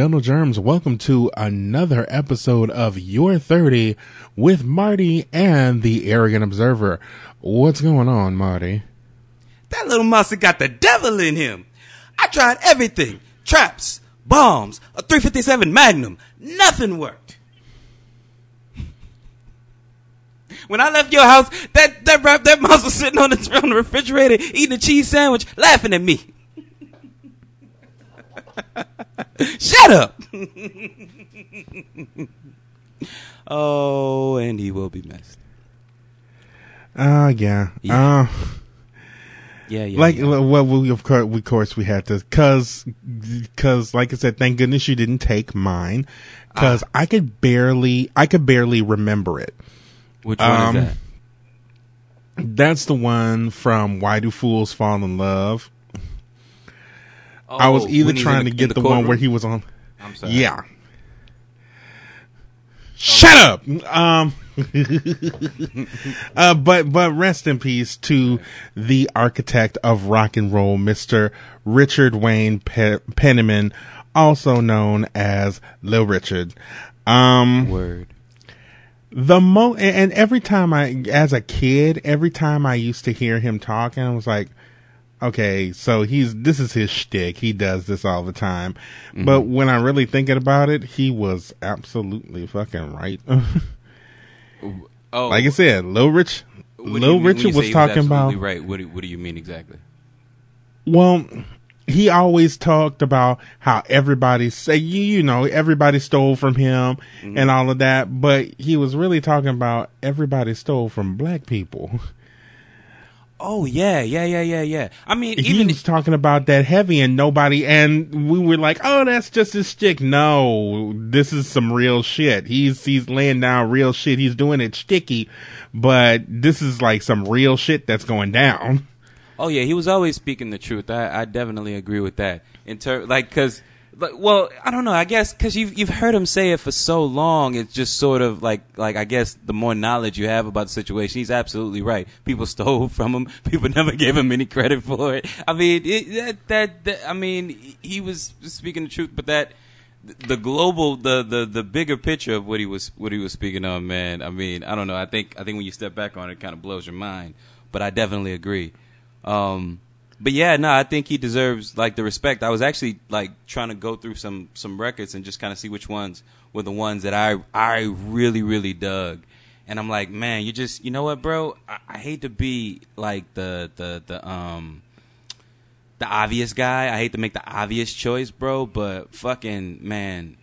gentle germs, welcome to another episode of Your 30 with Marty and the Arrogant Observer. What's going on, Marty? That little monster got the devil in him. I tried everything. Traps, bombs, a 357 Magnum. Nothing worked. When I left your house, that that that mouse was sitting on the, on the refrigerator eating a cheese sandwich, laughing at me. Shut up. oh, and he will be missed. Uh, yeah. Yeah. Uh, Yeah, yeah. like, yeah. well, we, of course, we, of course, we had to, cause, cause, like I said, thank goodness you didn't take mine, cause Ah. I could barely, I could barely remember it. Which one um, is that? That's the one from Why Do Fools Fall in Love? I was Oh, either trying in to get in the, one where he was on. I'm sorry. Yeah. Shut up. Um uh, but but rest in peace to the architect of rock and roll, Mr. Richard Wayne Pe- Penniman, also known as Lil Richard. Um Word. the mo and and every time I as a kid, every time I used to hear him talking, I was like, okay, so he's this is his shtick. He does this all the time. Mm-hmm. But when I really thinking about it, he was absolutely fucking right. Oh, like I said, Lil Rich Lil Richard was talking about right. What do, what do you mean exactly? Well, he always talked about how everybody say you you know everybody stole from him Mm-hmm. and all of that, but he was really talking about everybody stole from black people. Oh yeah, yeah, yeah, yeah, yeah. I mean, he even was talking about that heavy and nobody and we were like, "Oh, that's just his stick." No, this is some real shit. He's he's laying down real shit. He's doing it sticky, but this is like some real shit that's going down. oh yeah, he was always speaking the truth. I, I definitely agree with that. In ter- like, cause, well, I don't know. I guess because you've you've heard him say it for so long, it's just sort of like like I guess the more knowledge you have about the situation, he's absolutely right. People stole from him. People never gave him any credit for it. I mean, it, that, that that I mean, he was speaking the truth, but that. the global the, the the bigger picture of what he was what he was speaking on man i mean i don't know i think i think when you step back on it, it kind of blows your mind but i definitely agree um but yeah no i think he deserves like the respect i was actually like trying to go through some some records and just kind of see which ones were the ones that i i really really dug and i'm like man you just you know what bro i, I hate to be like the the the um the obvious guy. I hate to make the obvious choice, bro, but fucking man,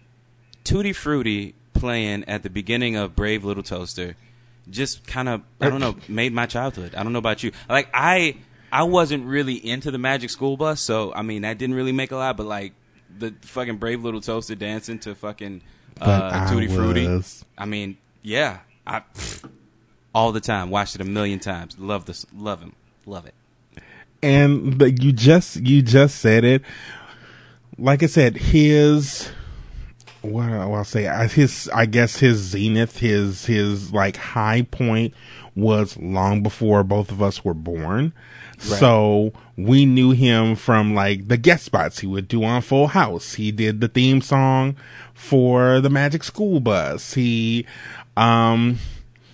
Tutti Frutti playing at the beginning of Brave Little Toaster just kind of I don't know made my childhood. I don't know about you. Like I I wasn't really into the Magic School Bus, so I mean that didn't really make a lot. But like the fucking Brave Little Toaster dancing to fucking uh, Tutti Frutti. I mean, yeah, I all the time watched it a million times. Love this, love him, love it. and but you just you just said it like i said his what i'll say his i guess his zenith his his like high point was long before both of us were born so we knew him from like the guest spots. He would do on full house. He did the theme song for the magic school bus. He um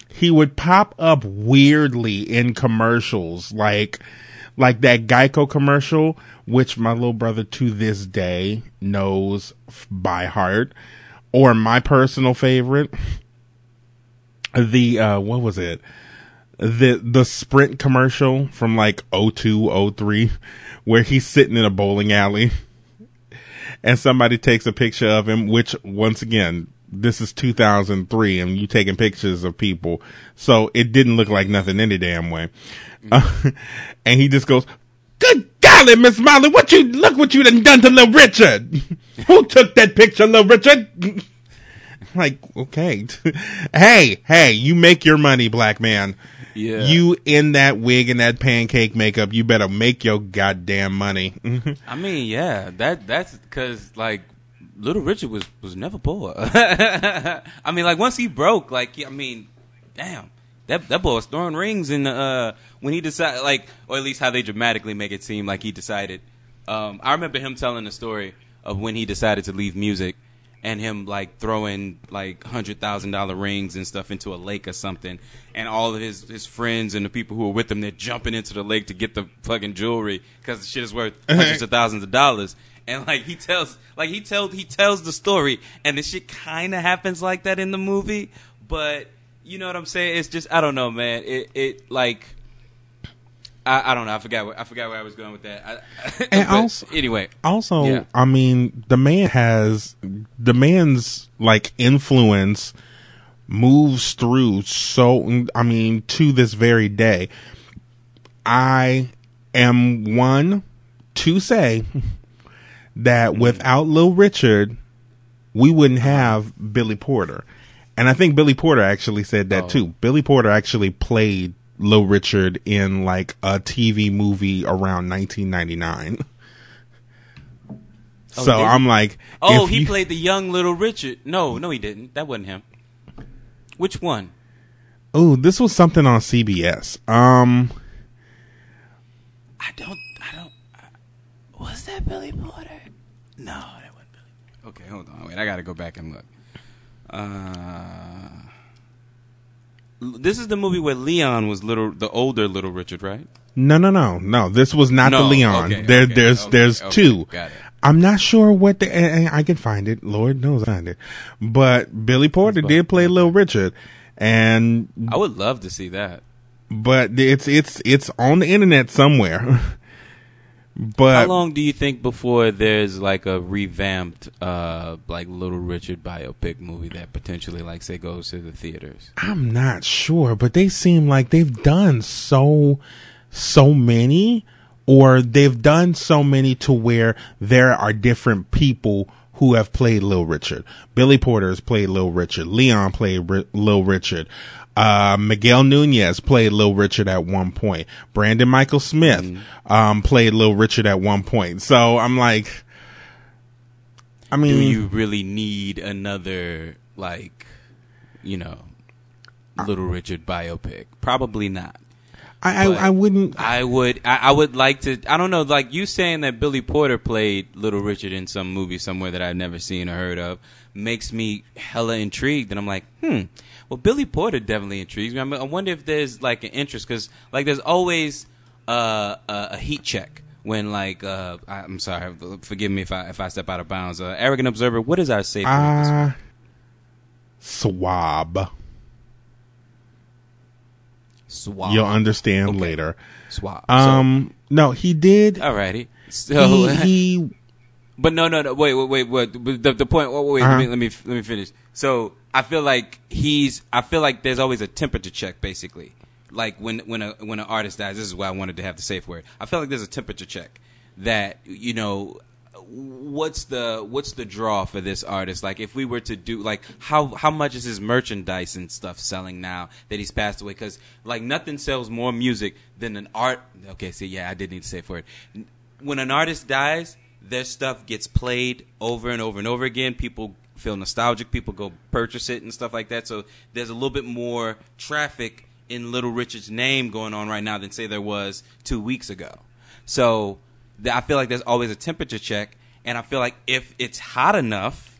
he would pop up weirdly in commercials like like that Geico commercial which my little brother to this day knows by heart. Or my personal favorite the uh what was it the the sprint commercial from like 02 03 where he's sitting in a bowling alley and somebody takes a picture of him, which once again, this is 2003 and you taking pictures of people. So it didn't look like nothing any damn way. Uh, and he just goes, good golly, Miss Molly, what you, look what you done done to little Richard. Who took that picture, little Richard? like, okay. hey, hey, you make your money, black man. Yeah. You in that wig and that pancake makeup, you better make your goddamn money. I mean, yeah, that that's because like Little Richard was was never poor. I mean, like once he broke, like I mean, damn, that that boy was throwing rings in the uh when he decided, like, or at least how they dramatically make it seem like he decided. Um, I remember him telling the story of when he decided to leave music and him like throwing like hundred thousand dollar rings and stuff into a lake or something, and all of his his friends and the people who were with him they're jumping into the lake to get the fucking jewelry because the shit is worth hundreds of thousands of dollars. And like he tells, like he tells, he tells the story, and the shit kind of happens like that in the movie. But you know what I'm saying? It's just I don't know, man. It it like I, I don't know. I forgot. Where, I forgot where I was going with that. I, And also- anyway, Also, Yeah. I mean, the man has the man's like influence moves through so I mean to this very day. I am one to say that without Lil Richard, we wouldn't have Billy Porter. And I think Billy Porter actually said that Oh. too. Billy Porter actually played Lil Richard in like a TV movie around 1999. Oh, so did he? I'm like, oh, if he you- played the young little Richard. No, no, he didn't. That wasn't him. Which one? Oh, this was something on CBS. Um, I don't. I don't. Was that Billy Porter? No, that wasn't Billy. Porter. Okay, hold on. Wait, I got to go back and look. Uh, l- this is the movie where Leon was little, the older little Richard, right? no, no, no, no. This was not the Leon. okay, there, okay, there's, okay, there's okay, two. got it. I'm not sure what the. and- and I can find it. Lord knows I find it. But Billy Porter did play Little Richard, and I would love to see that. but it's it's it's on the internet somewhere. but How long do you think before there's like a revamped, uh, like Little Richard biopic movie that potentially, like, say, goes to the theaters? I'm not sure, but they seem like they've done so so many or they've done so many to where there are different people who have played Lil Richard. Billy Porter has played Lil Richard. Leon played Ri- Lil Richard. Uh, Miguel Nunez played Lil Richard at one point. Brandon Mychal Smith, um, played Lil Richard at one point. So I'm like, I mean, Do you really need another, like, you know, Little Richard biopic? Probably not. I, I, I wouldn't, I would I, I would like to I don't know like you saying that Billy Porter played Little Richard in some movie somewhere that I've never seen or heard of makes me hella intrigued and I'm like hmm well Billy Porter definitely intrigues me I, mean, I wonder if there's like an interest because like there's always uh, a, a heat check when like uh, I, I'm sorry forgive me if I if I step out of bounds uh, arrogant observer what is our safe uh, swab. swab You'll understand Okay. later. swab Um, no, he did. alrighty so he, he But no, no, no. Wait, wait, wait. But The, the point. Wait, wait Uh-huh. let, me, let me let me finish. So I feel like he's. I feel like there's always a temperature check, basically. Like when when a when an artist dies. This is why I wanted to have the safe word. I feel like there's a temperature check that you know. What's the what's the draw for this artist? Like, if we were to do like how how much is his merchandise and stuff selling now that he's passed away? Because like nothing sells more music than an art. Okay, see, yeah, I did need to say for it. When an artist dies, their stuff gets played over and over and over again. People feel nostalgic. People go purchase it and stuff like that. So there's a little bit more traffic in Little Richard's name going on right now than say there was two weeks ago. So I feel like there's always a temperature check, and I feel like if it's hot enough,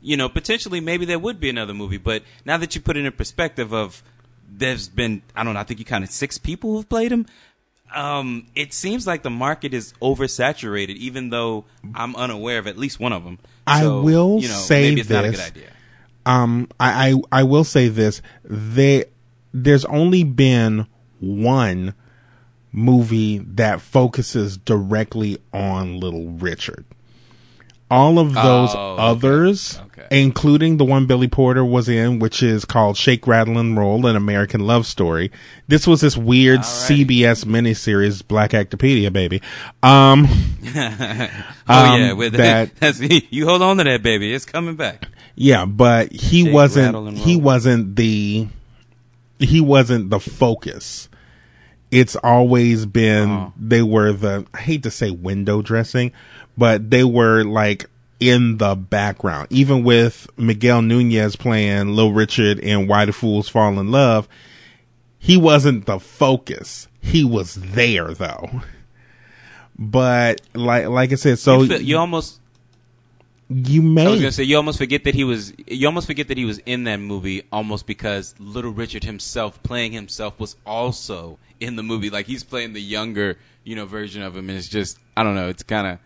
you know, potentially maybe there would be another movie. But now that you put it in perspective of there's been I don't know, I think you counted six people who've played him. Um, it seems like the market is oversaturated, even though I'm unaware of at least one of them. I So, will you know, say maybe it's not a good this. idea. um, I, I, I will say this. They, there's only been one movie that focuses directly on Little Richard. All of those Oh, others, Okay. including the one Billy Porter was in, which is called Shake, Rattle, and Roll, an American Love Story. This was this weird Alrighty. CBS miniseries, Black Actopedia, baby. Um, oh Um, yeah, with that- that's you hold on to that baby. It's coming back. Yeah, but he Shake, wasn't he wasn't the he wasn't the focus. It's always been Oh. they were the I hate to say window dressing, but they were like in the background. Even with Miguel Nunez playing Lil Richard in Why the Fools Fall in Love, he wasn't the focus. He was there though. But like like I said, so you, feel, you almost you I was may gonna say you almost forget that he was. You almost forget that he was in that movie, almost because Little Richard himself, playing himself, was also in the movie. Like he's playing the younger, you know, version of him. And it's just, I don't know. It's kind of,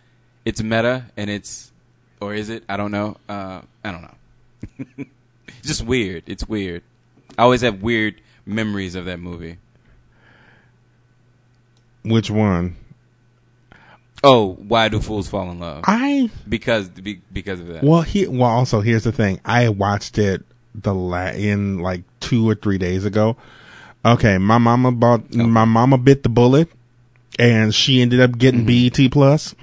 it's meta, and it's, or is it? I don't know. Uh, I don't know. it's just weird. It's weird. I always have weird memories of that movie. which one? Oh, why do fools fall in love? I Because be, because of that. well he well also here's the thing. I watched it the la- in like two or three days ago. Okay, my mama bought Oh. my mama bit the bullet, and she ended up getting BET plus,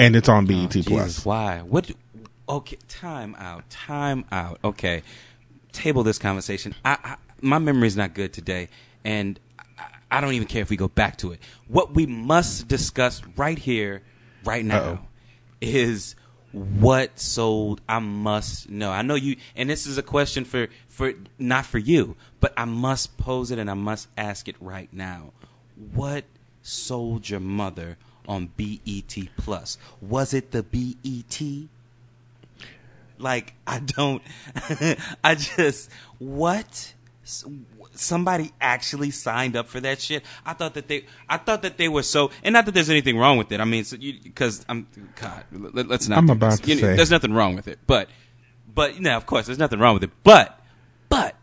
and it's on BET Oh, plus. why? What? Okay, time out. Time out. Okay, table this conversation. I, I my memory's not good today, and I, I don't even care if we go back to it. What we must discuss right here, right now, Uh-oh. is what sold. I must know. I know you, and this is a question for for not for you, but I must pose it and I must ask it right now. What sold your mother on BET Plus? Was it the BET? Like I don't, I just what? Somebody actually signed up for that shit. I thought that they, I thought that they were so, and not that there's anything wrong with it. I mean, because I'm, God, let, us not. I'm about this. to You know, say. there's nothing wrong with it, but, but you know, of course, there's nothing wrong with it. But, but,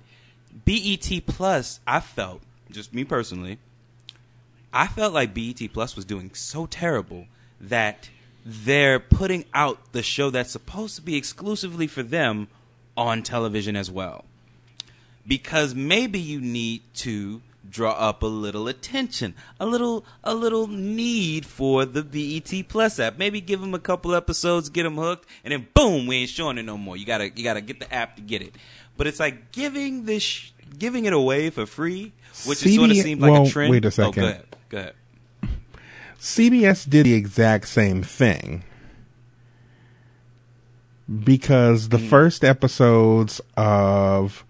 BET Plus, I felt, just me personally, I felt like BET Plus was doing so terrible that they're putting out the show that's supposed to be exclusively for them on television as well. Because maybe you need to draw up a little attention, a little a little need for the BET Plus app. Maybe give them a couple episodes, get them hooked, and then boom, we ain't showing it no more. You got to you got to get the app to get it. But it's like giving this giving it away for free, which is sort of CBS seemed like well, a trend. wait a Oh, second. ahead. Go ahead. CBS did the exact same thing because the first episodes of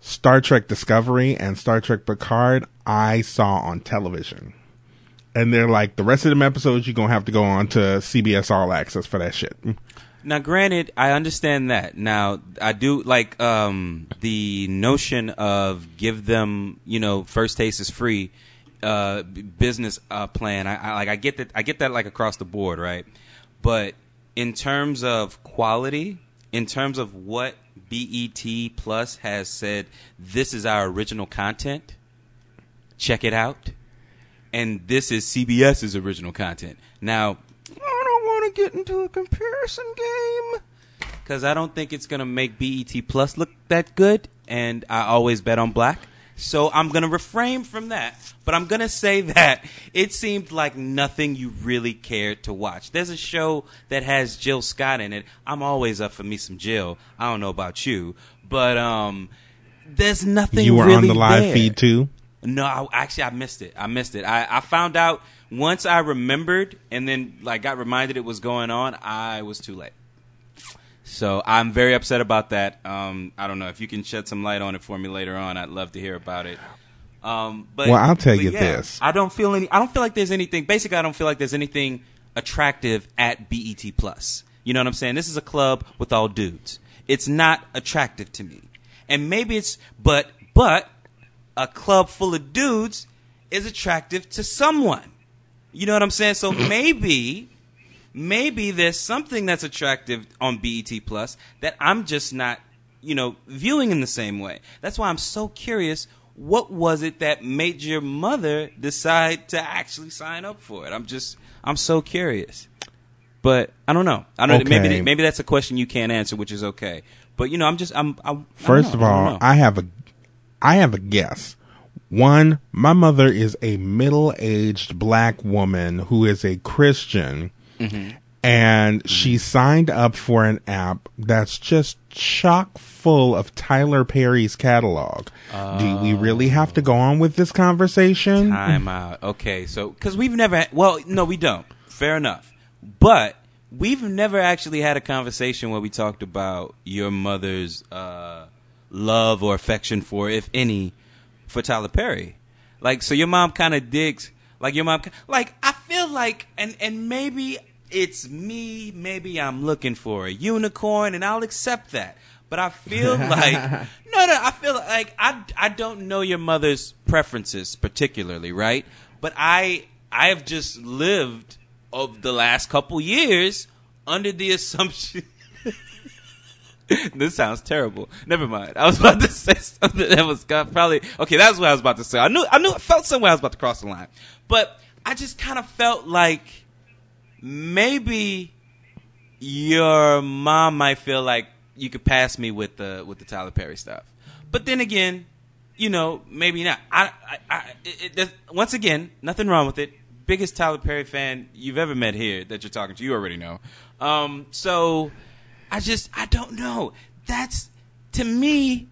Star Trek Discovery and Star Trek Picard I saw on television. And they're like, the rest of them episodes, you're going to have to go on to CBS All Access for that shit. Now, granted, I understand that. Now, I do like um, the notion of give them, you know, first taste is free uh, business uh, plan. I, I like. I get that. I get that like across the board, right? But in terms of quality, in terms of what BET Plus has said, this is our original content. Check it out and this is CBS's original content. Now, I don't want to get into a comparison game because I don't think it's going to make BET Plus look that good, and I always bet on black. So I'm going to refrain from that. But I'm going to say that it seemed like nothing you really cared to watch. There's a show that has Jill Scott in it. I'm always up for me some Jill. I don't know about you, but um there's nothing You were really on the live there. feed too. No, I, actually, I missed it. I missed it. I, I found out once I remembered, and then like got reminded it was going on. I was too late. So I'm very upset about that. Um, I don't know if you can shed some light on it for me later on. I'd love to hear about it. Um, but Well, I'll tell you yeah, this. I don't feel any. I don't feel like there's anything. Basically, I don't feel like there's anything attractive at BET Plus. You know what I'm saying? This is a club with all dudes. It's not attractive to me, and maybe it's but but a club full of dudes is attractive to someone. You know what I'm saying? So maybe maybe there's something that's attractive on BET Plus that I'm just not, you know, viewing in the same way. That's why I'm so curious. What was it that made your mother decide to actually sign up for it? I'm just, I'm so curious. But I don't know. I don't. Okay. Maybe maybe that's a question you can't answer, which is okay. But you know, I'm just, I'm. I'm I don't First know. of I don't all, know. I have a, I have a guess. One, my mother is a middle-aged black woman who is a Christian, Mm-hmm. and she signed up for an app that's just chock full of Tyler Perry's catalog. Do we really have to go on with this conversation? Time out. Okay, so because we've never, had, well, no, we don't. Fair enough, but we've never actually had a conversation where we talked about your mother's uh, love or affection for, if any, for Tyler Perry. Like, so your mom kind of digs. Like your mom, like I feel like, and and maybe it's me. Maybe I'm looking for a unicorn, and I'll accept that. But I feel like no, no. I feel like I I don't know your mother's preferences particularly, right? But I I have just lived of the last couple years under the assumption. this sounds terrible. Never mind. I was about to say something that was probably okay. That's what I was about to say. I knew I knew I felt somewhere I was about to cross the line, but I just kind of felt like maybe your mom might feel like you could pass me with the with the Tyler Perry stuff. But then again, you know, maybe not. I, I, I it, it, once again, nothing wrong with it. Biggest Tyler Perry fan you've ever met here that you're talking to, you already know. Um, so I just I don't know. That's to me.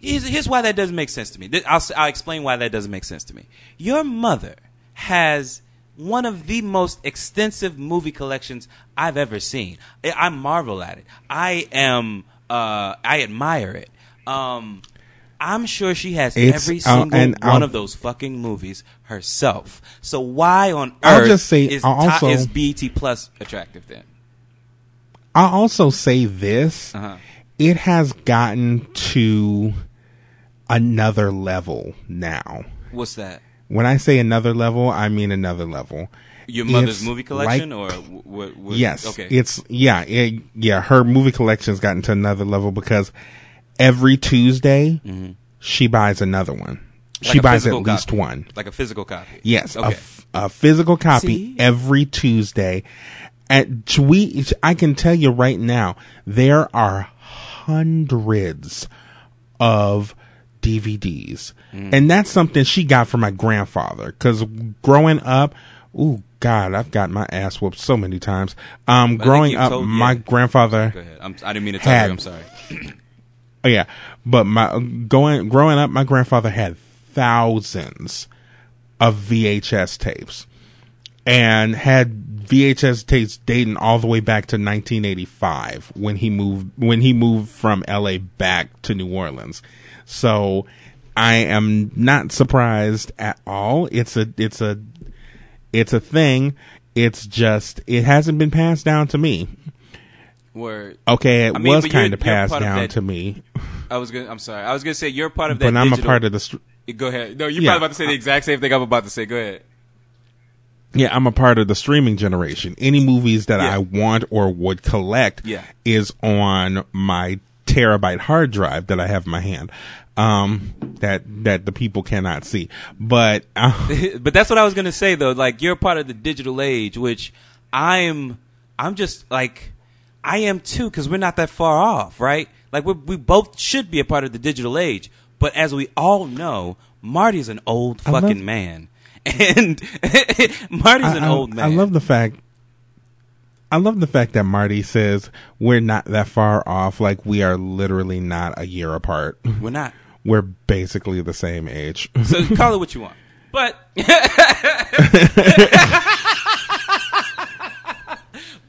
Here's, here's why that doesn't make sense to me. I'll, I'll explain why that doesn't make sense to me. Your mother has one of the most extensive movie collections I've ever seen. I marvel at it. I am. Uh, I admire it. Um, I'm sure she has it's, every uh, single uh, one of those fucking movies herself. So why on I'll earth just say, is, also, is BET Plus attractive then? I'll also say this: uh-huh. it has gotten to another level now. What's that? When I say another level, I mean another level. Your mother's it's movie collection, like, or what, what? Yes. Okay. It's yeah, it, yeah. Her movie collection's gotten to another level because every Tuesday mm-hmm. she buys another one. Like she buys at least copy. one, like a physical copy. Yes, okay. a, f- a physical copy See? every Tuesday. At we, I can tell you right now, there are hundreds of DVDs. Mm. And that's something she got from my grandfather. Cause growing up, ooh, God, I've got my ass whooped so many times. Um, growing up, told, my yeah. grandfather. Go ahead. I'm, I did not mean to tell had, you. I'm sorry. oh yeah, but my going growing up, my grandfather had thousands of VHS tapes, and had VHS tapes dating all the way back to 1985 when he moved when he moved from LA back to New Orleans. So I am not surprised at all. It's a it's a it's a thing. It's just it hasn't been passed down to me. Word. Okay, it I mean, was kind of passed down that, to me. I was gonna. I'm sorry. I was gonna say you're part of that. But I'm a part of the. Go ahead. No, you're yeah. probably about to say the exact same thing I'm about to say. Go ahead. Yeah, I'm a part of the streaming generation. Any movies that yeah. I want or would collect yeah. is on my terabyte hard drive that I have in my hand. Um, that that the people cannot see, but uh, but that's what I was gonna say though. Like you're part of the digital age, which I'm. I'm just like I am too, because we're not that far off, right? Like we we both should be a part of the digital age, but as we all know, Marty's an old fucking love, man, and Marty's I, an I, old man. I love the fact I love the fact that Marty says we're not that far off. Like we are literally not a year apart. We're not. We're basically the same age. So call it what you want, but.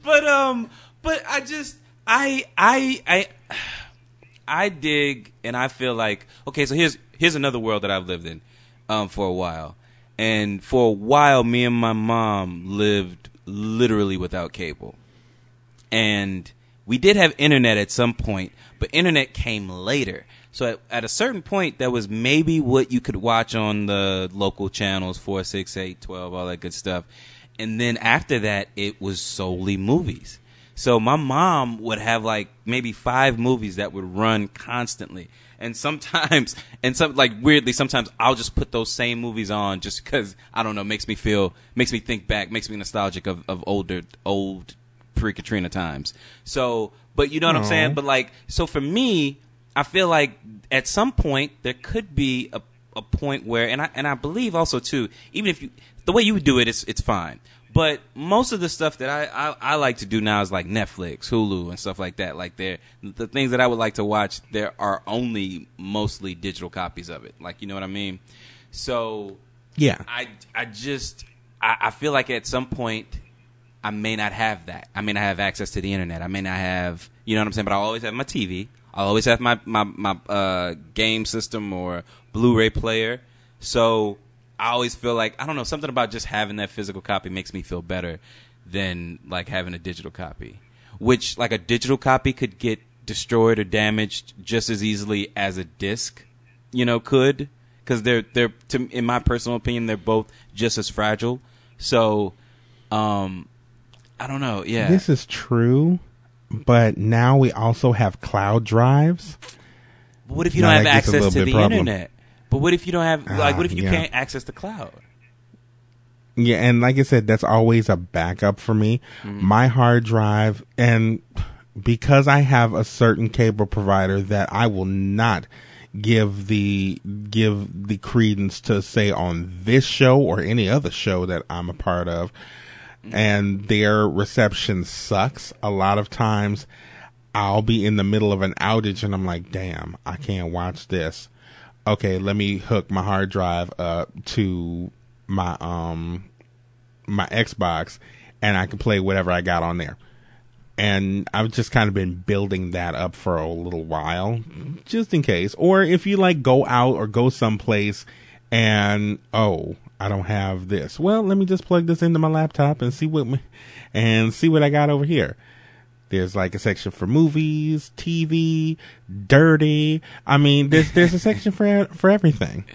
but um, but I just I I I I dig and I feel like okay. So here's here's another world that I've lived in um for a while, and for a while, me and my mom lived literally without cable. And we did have internet at some point, but internet came later. So at, at, a certain point, that was maybe what you could watch on the local channels, 4, 6, 8, 12, all that good stuff. And then after that, it was solely movies. So my mom would have like maybe five movies that would run constantly. And sometimes, and some like weirdly, sometimes I'll just put those same movies on just because I don't know, makes me feel, makes me think back, makes me nostalgic of, of older, old pre Katrina times. So, but you know what Aww. I'm saying? But like, so for me, I feel like at some point there could be a, a point where, and I and I believe also too, even if you the way you would do it, it's it's fine. But most of the stuff that I, I, I, like to do now is like Netflix, Hulu, and stuff like that. Like they the things that I would like to watch, there are only mostly digital copies of it. Like you know what I mean? So yeah, I I just I, I feel like at some point I may not have that. I may not have access to the internet. I may not have you know what I'm saying. But I'll always have my TV. I'll always have my my my uh, game system or Blu-ray player. So I always feel like I don't know something about just having that physical copy makes me feel better than like having a digital copy. Which like a digital copy could get destroyed or damaged just as easily as a disc, you know, could because they're they're to, in my personal opinion they're both just as fragile. So, um, I don't know. Yeah, This is true, but now we also have cloud drives. But what if you Now don't have that gets a access to the problem. internet? But what if you don't have like Ah, what if you yeah. can't access the cloud? Yeah, and like I said, that's always a backup for me. My hard drive, and because I have a certain cable provider that I will not give the give the credence to say on this show or any other show that I'm a part of, and their reception sucks. A lot of times, I'll be in the middle of an outage and I'm like, damn, I can't watch this. Okay, let me hook my hard drive up to my um my Xbox and I can play whatever I got on there. And I've just kind of been building that up for a little while, just in case. Or if you like go out or go someplace and oh, I don't have this. Well, let me just plug this into my laptop and see what and see what I got over here. There's like a section for movies, TV, dirty. I mean, there's there's a section for for everything.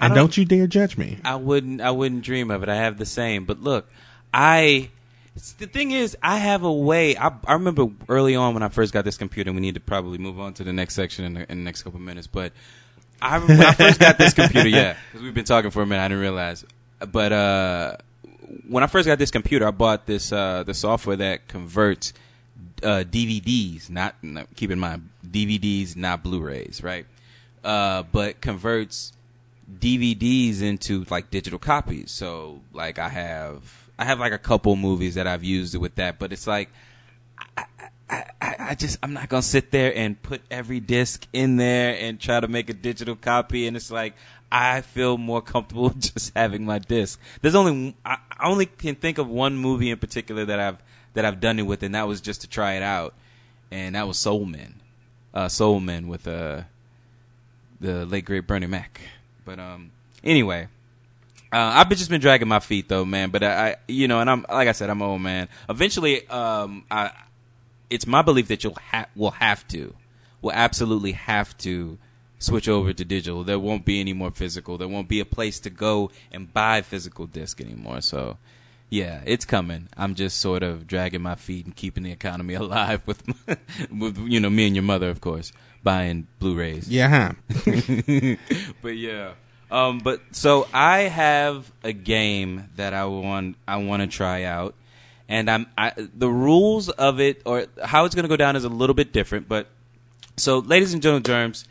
And don't- don't you dare judge me. I wouldn't I wouldn't dream of it. I have the same. But look, I the thing is I have a way. I, I remember early on when I first got this computer. We need to probably move on to the next section in the, in the next couple minutes. But I when I first got this computer, yeah, because we've been talking for a minute. I didn't realize. But uh, when I first got this computer, I bought this uh, the software that converts uh, DVDs. Not, keep in mind DVDs, not Blu-rays, right? Uh, but converts DVDs into like digital copies. So like I have I have like a couple movies that I've used with that, but it's like I, I, I I just I'm not gonna sit there and put every disc in there and try to make a digital copy, and it's like I feel more comfortable just having my disc. There's only I I only can think of one movie in particular that I've that I've done it with, and that was just to try it out, and that was Soul Men, uh, Soul with uh the late great Bernie Mac. But um, anyway, uh, I've been just been dragging my feet though, man. But I, I, you know, and I'm like I said, I'm old man. Eventually, um, I, it's my belief that you'll ha- will have to, will absolutely have to switch over to digital. There won't be any more physical. There won't be a place to go and buy physical disc anymore. So. Yeah, it's coming. I'm just sort of dragging my feet and keeping the economy alive with, with you know, me and your mother, of course, buying Blu-rays Yeah, huh? but yeah. Um, but so I have a game that I want I want to try out, and I'm I, the rules of it or how it's going to go down is a little bit different. But so, ladies and gentlemen, germs,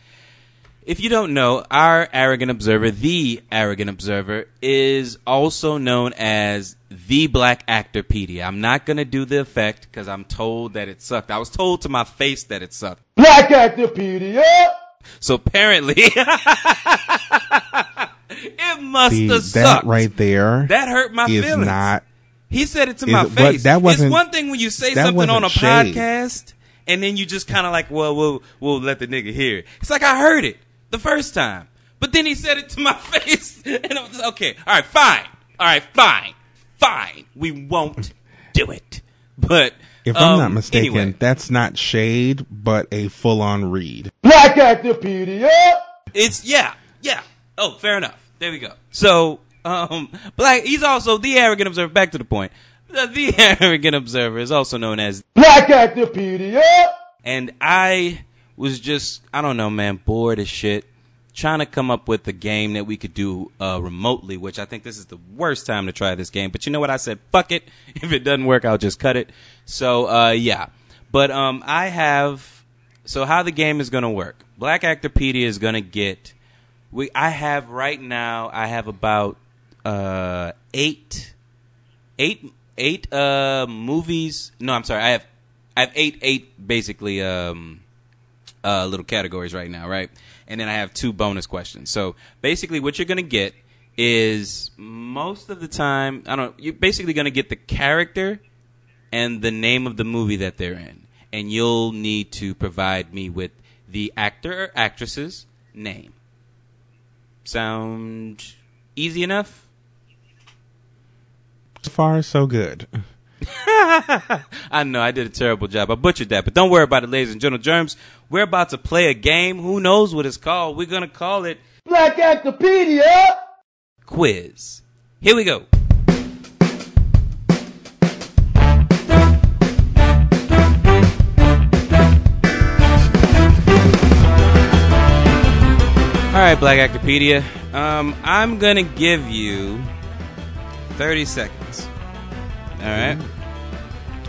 if you don't know, our arrogant observer, the arrogant observer, is also known as the black actorpedia. I'm not going to do the effect because I'm told that it sucked. I was told to my face that it sucked. Black Actopedia! So apparently, it must See, have that right there That hurt my is feelings. not. he said it to is- my but face. that it's wasn't- it's one thing when you say something on a shade. podcast and then you just kind of like, well, we'll we'll let the nigga hear it. It's like I heard it the first time, but then he said it to my face, and I was just, okay, all right, fine, all right, fine, fine, we won't do it. But If I'm um, not mistaken, anyway. that's not shade, but a full-on read. Black Actopedia! It's yeah, yeah. Oh, fair enough. There we go. So, um, Black. He's also the arrogant observer. Back to the point. The, the arrogant observer is also known as, Black Actopedia! and I was just, I don't know, man, bored as shit, trying to come up with a game that we could do uh, remotely. Which I think this is the worst time to try this game. But you know what? I said, fuck it. If it doesn't work, I'll just cut it. So, uh, yeah. But um, I have. So how the game is gonna work? Black Actorpedia is gonna get. We I have right now. I have about uh, eight, eight, eight uh, movies. No, I'm sorry. I have I have eight eight basically um, uh, little categories right now, right? And then I have two bonus questions. So basically, what you're gonna get is most of the time. I don't. You're basically gonna get the character and the name of the movie that they're in. And you'll need to provide me with the actor or actress's name. Sound easy enough? So far, so good. I know I did a terrible job. I butchered that, but don't worry about it, ladies and gentlemen. Germs, we're about to play a game. Who knows what it's called? We're gonna call it Black Actopedia. quiz. Here we go. All right, Black Actopedia. Um, I'm gonna give you 30 seconds. All right.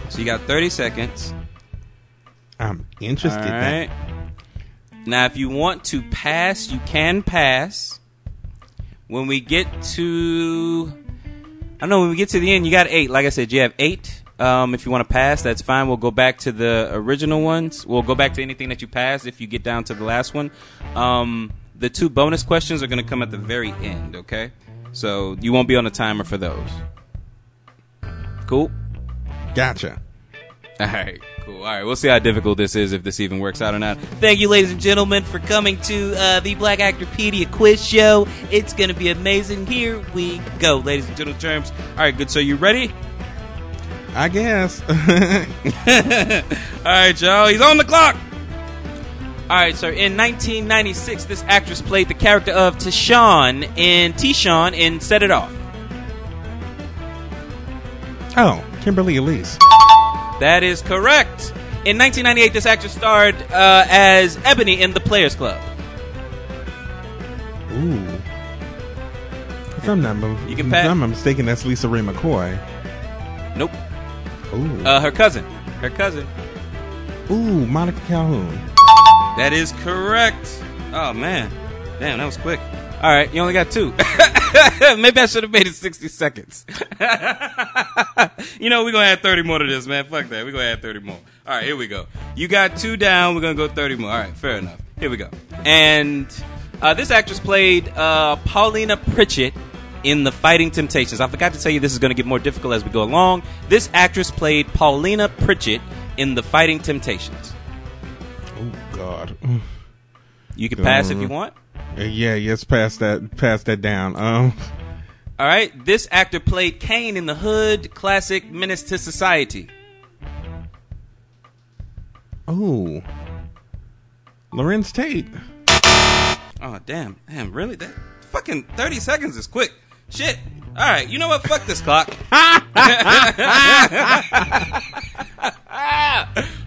So you got 30 seconds. I'm interested. All then. Now, if you want to pass, you can pass. When we get to, I don't know, when we get to the end, you got eight. Like I said, you have eight. Um, if you want to pass, that's fine. We'll go back to the original ones. We'll go back to anything that you passed if you get down to the last one. Um, the two bonus questions are going to come at the very end, okay? So you won't be on the timer for those. Cool? Gotcha. All right, cool. All right, we'll see how difficult this is if this even works out or not. Thank you, ladies and gentlemen, for coming to uh, the Black Actorpedia quiz show. It's going to be amazing. Here we go, ladies and gentlemen. Terms. All right, good. So you ready? I guess. All right, y'all. He's on the clock. All right, so in 1996, this actress played the character of Tisean in Tisean in Set It Off. Oh, Kimberly Elise. That is correct. In 1998, this actress starred uh, as Ebony in The Players Club. Ooh. If I'm not, You can pat- I'm mistaken, that's LisaRaye McCoy. Nope. Ooh. Uh, her cousin. Her cousin. Ooh, Monica Calhoun. That is correct. Oh man, damn, that was quick. All right, you only got two. Maybe I should have made it sixty seconds. you know, we're gonna add thirty more to this, man. Fuck that. We're gonna add thirty more. All right, here we go. You got two down. We're gonna go thirty more. All right, fair enough. Here we go. And uh, this actress played uh, Paulina Pritchett in The Fighting Temptations. I forgot to tell you this is going to get more difficult as we go along. This actress played Paulina Pritchett in The Fighting Temptations. Oh God. You can pass if you want. Uh, yeah, yes, pass that, pass that down. Um, All right. This actor played Kane in the Hood classic Menace to Society. oh, Larenz Tate. Oh damn, damn, really? That fucking thirty seconds is quick. Shit. All right. You know what? Fuck this clock.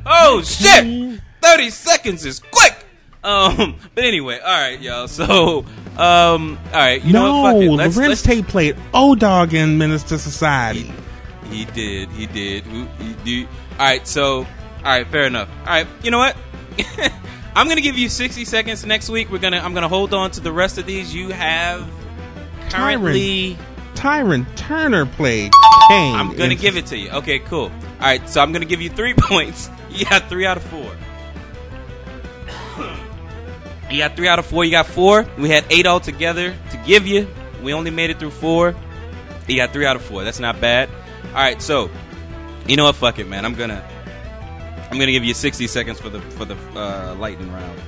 oh shit. Thirty seconds is quick. Um. But anyway, all right, y'all. So, um. All right. You know no, what? Fuck it. Let's, Larenz let's Tate played O Dog in Menace to Society. He did. He did. He did. All right. So, all right. Fair enough. All right. You know what? I'm gonna give you 60 seconds next week. We're gonna. I'm gonna hold on to the rest of these. You have currently. Tyrin Turner played Kane. I'm gonna give it to you. Okay. Cool. All right. So I'm gonna give you three points. You got three out of four. You got three out of four. You got four. We had eight altogether to give you. We only made it through four. You got three out of four. That's not bad. All right. So, you know what? Fuck it, man. I'm gonna. I'm gonna give you 60 seconds for the for the uh, lightning round.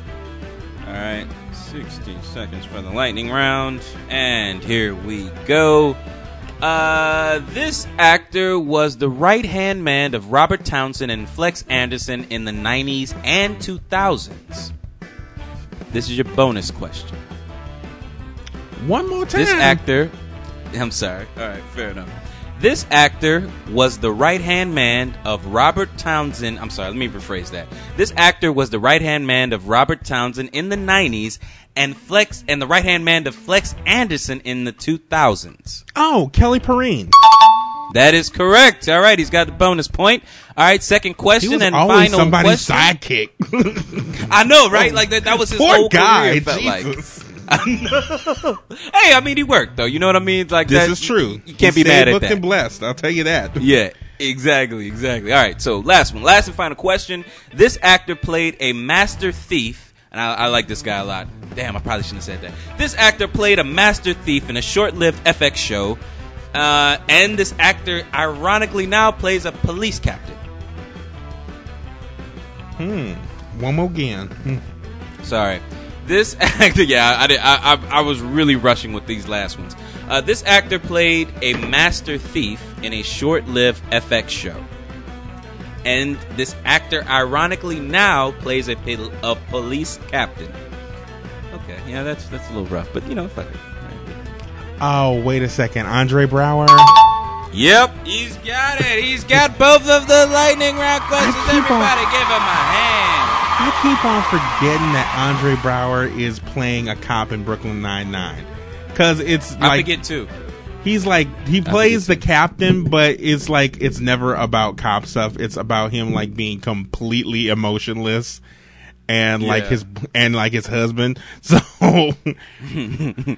All right, 60 seconds for the lightning round, and here we go. Uh, this actor was the right hand man of Robert Townsend and Flex Anderson in the 90s and 2000s. This is your bonus question. One more time. This actor, I'm sorry. All right, fair enough. This actor was the right hand man of Robert Townsend. I'm sorry, let me rephrase that. This actor was the right hand man of Robert Townsend in the 90s and Flex and the right hand man of Flex Anderson in the 2000s. Oh, Kelly Perine. That is correct. All right, he's got the bonus point. All right, second question He question was and always final somebody's question. sidekick. I know, right? Like that, that was his Poor whole guy. career. Felt like. Jesus. Hey, I mean, he worked though. You know what I mean? Like This that, is true. You can't He be mad at that. blessed. I'll tell you that. Yeah, exactly, exactly. All right, so last one, last and final question. This actor played a master thief, and I, I like this guy a lot. Damn, I probably shouldn't have said that. This actor played a master thief in a short-lived FX show, uh, and this actor, ironically, now plays a police captain. Hmm. One more again. Hmm. Sorry. This actor, yeah, I, did, I, I, I was really rushing with these last ones. Uh, this actor played a master thief in a short-lived FX show, and this actor, ironically, now plays a, a police captain. Okay, yeah, that's that's a little rough, but you know, fuck it. Oh, wait a second. Andre Braugher? Yep, he's got it. He's got both of the lightning round questions. keep on- Everybody, give him a hand. I keep on forgetting that Andre Braugher is playing a cop in Brooklyn Nine-Nine. Because it's I like forget too. he's like he plays the captain, but it's like it's never about cop stuff. It's about him like being completely emotionless and like Yeah. his and like his husband. So,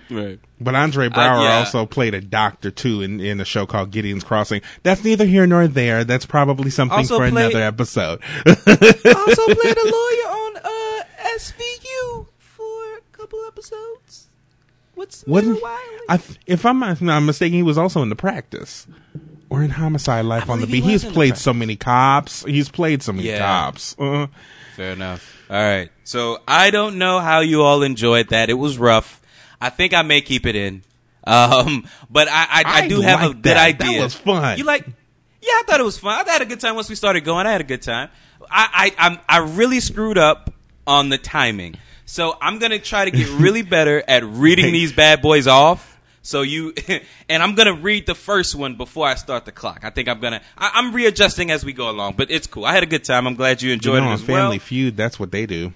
Right. but Andre Braugher Uh, yeah. also played a doctor too in in a show called Gideon's Crossing. That's neither here nor there. That's probably something Also for played- another episode. also played a lawyer on uh, SVU for a couple episodes. What's Wasn't? I? If I'm not not mistaken, he was also in the practice or in Homicide: Life on the believe he Beat. He's was in The played so many cops. He's played so many Yeah. cops. Uh, Fair enough. All right. So I don't know how you all enjoyed that. It was rough. I think I may keep it in. Um, but I, I, I, I do have a good that. That was fun. You like? Yeah, I thought it was fun. I had a good time once we started going. I had a good time. I, I, I'm, I really screwed up on the timing. So I'm gonna try to get really better at reading these bad boys off. So you, and I'm gonna read the first one before I start the clock. I think I'm gonna. I, I'm readjusting as we go along, but it's cool. I had a good time. I'm glad you you enjoyed know, it as Family well. Feud, that's what they do.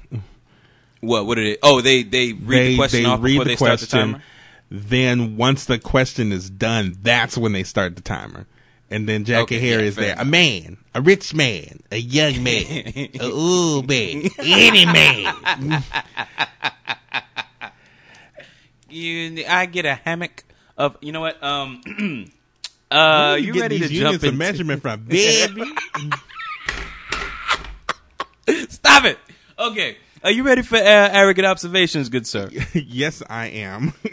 What? What did it? Oh, they they read they the question they off read before the they start the question. timer. Then once the question is done, that's when they start the timer. And then Jackie Okay, Hare yeah, is there. enough. A man, a rich man, a young man, a old man, any man. You, I get a hammock of. You know what? Um. uh, Where you, get ready these to units jump of in? measurement from, baby? Stop it. Okay. Are you ready for uh, arrogant observations, good sir? yes, I am.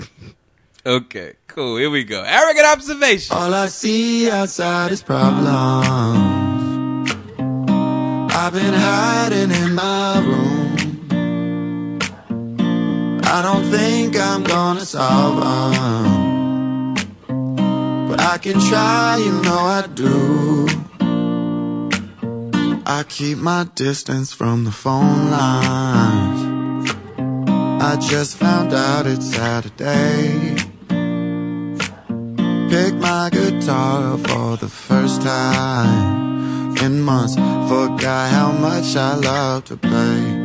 Okay. Cool. Here we go. Arrogant observations. All I see outside is problems. I've been hiding in my room. I don't think I'm gonna solve them. But I can try, you know I do. I keep my distance from the phone lines. I just found out it's Saturday. Pick my guitar for the first time in months. Forgot how much I love to play.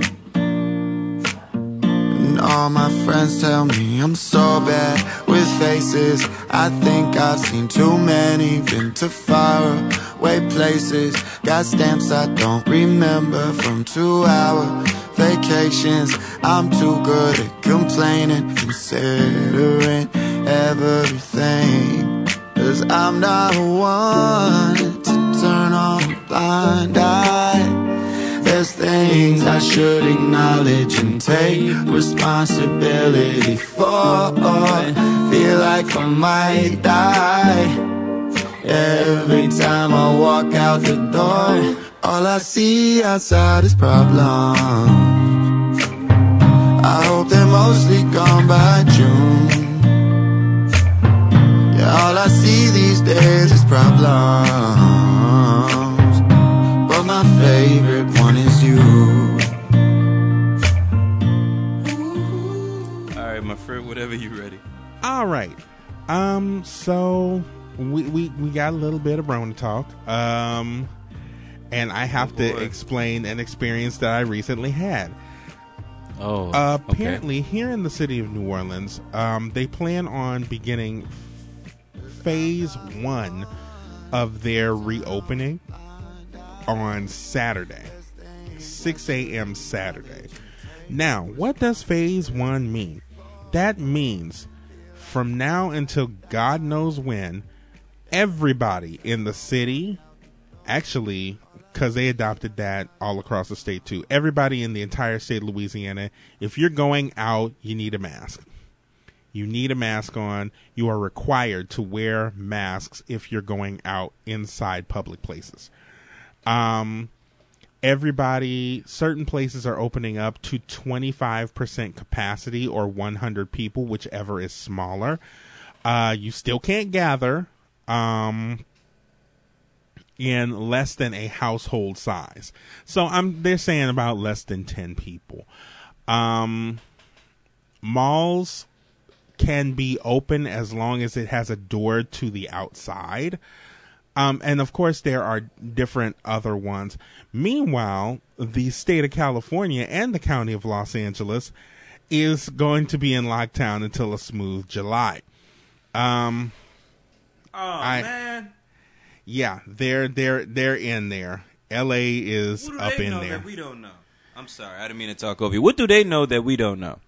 All my friends tell me I'm so bad with faces. I think I've seen too many, been to far away places. Got stamps I don't remember from two hour vacations. I'm too good at complaining, considering everything. Cause I'm not one to turn on blind eye. There's things I should acknowledge and take responsibility for. Feel like I might die. Every time I walk out the door, all I see outside is problems. I hope they're mostly gone by June. Yeah, all I see these days is problems. But my favorite one is you. All right, my friend. Whatever you ready. All right. Um. So we we we got a little bit of Rona talk. Um. And I have to explain an experience that I recently had. Oh. Uh, apparently, here in the city of New Orleans, um, they plan on beginning phase one of their reopening on Saturday, 6 a.m. Saturday. Now, what does phase one mean? That means from now until God knows when, everybody in the city, actually, because they adopted that all across the state too, everybody in the entire state of Louisiana, if you're going out, you need a mask. You need a mask on. You are required to wear masks if you're going out inside public places. Um, everybody, certain places are opening up to 25% capacity or 100 people, whichever is smaller. Uh, you still can't gather um, in less than a household size. So I'm they're saying about less than ten people. Um, malls can be open as long as it has a door to the outside. Um, and of course, there are different other ones. Meanwhile, the state of California and the county of Los Angeles is going to be in lockdown until a smooth July. Um, Oh I- man, yeah, they're they're they're in there. L.A. is what do up they in know there. that we don't know? I'm sorry, I didn't mean to talk over you. What do they know that we don't know?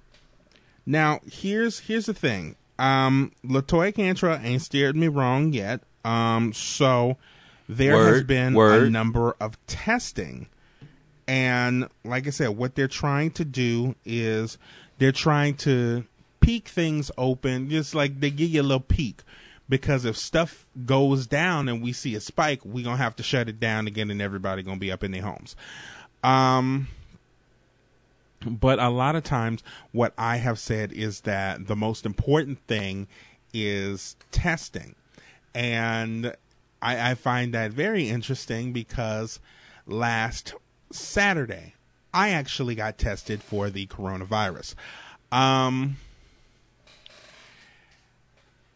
Now, here's here's the thing. Um, Latoya Cantrell ain't steered me wrong yet. Um, so there has Word, been a number of testing, and like I said, what they're trying to do is they're trying to peak things open, just like they give you a little peek. Because if stuff goes down and we see a spike, we're gonna have to shut it down again, and everybody gonna be up in their homes. Um, but a lot of times, what I have said is that the most important thing is testing. And I, I find that very interesting because last Saturday, I actually got tested for the coronavirus. Um,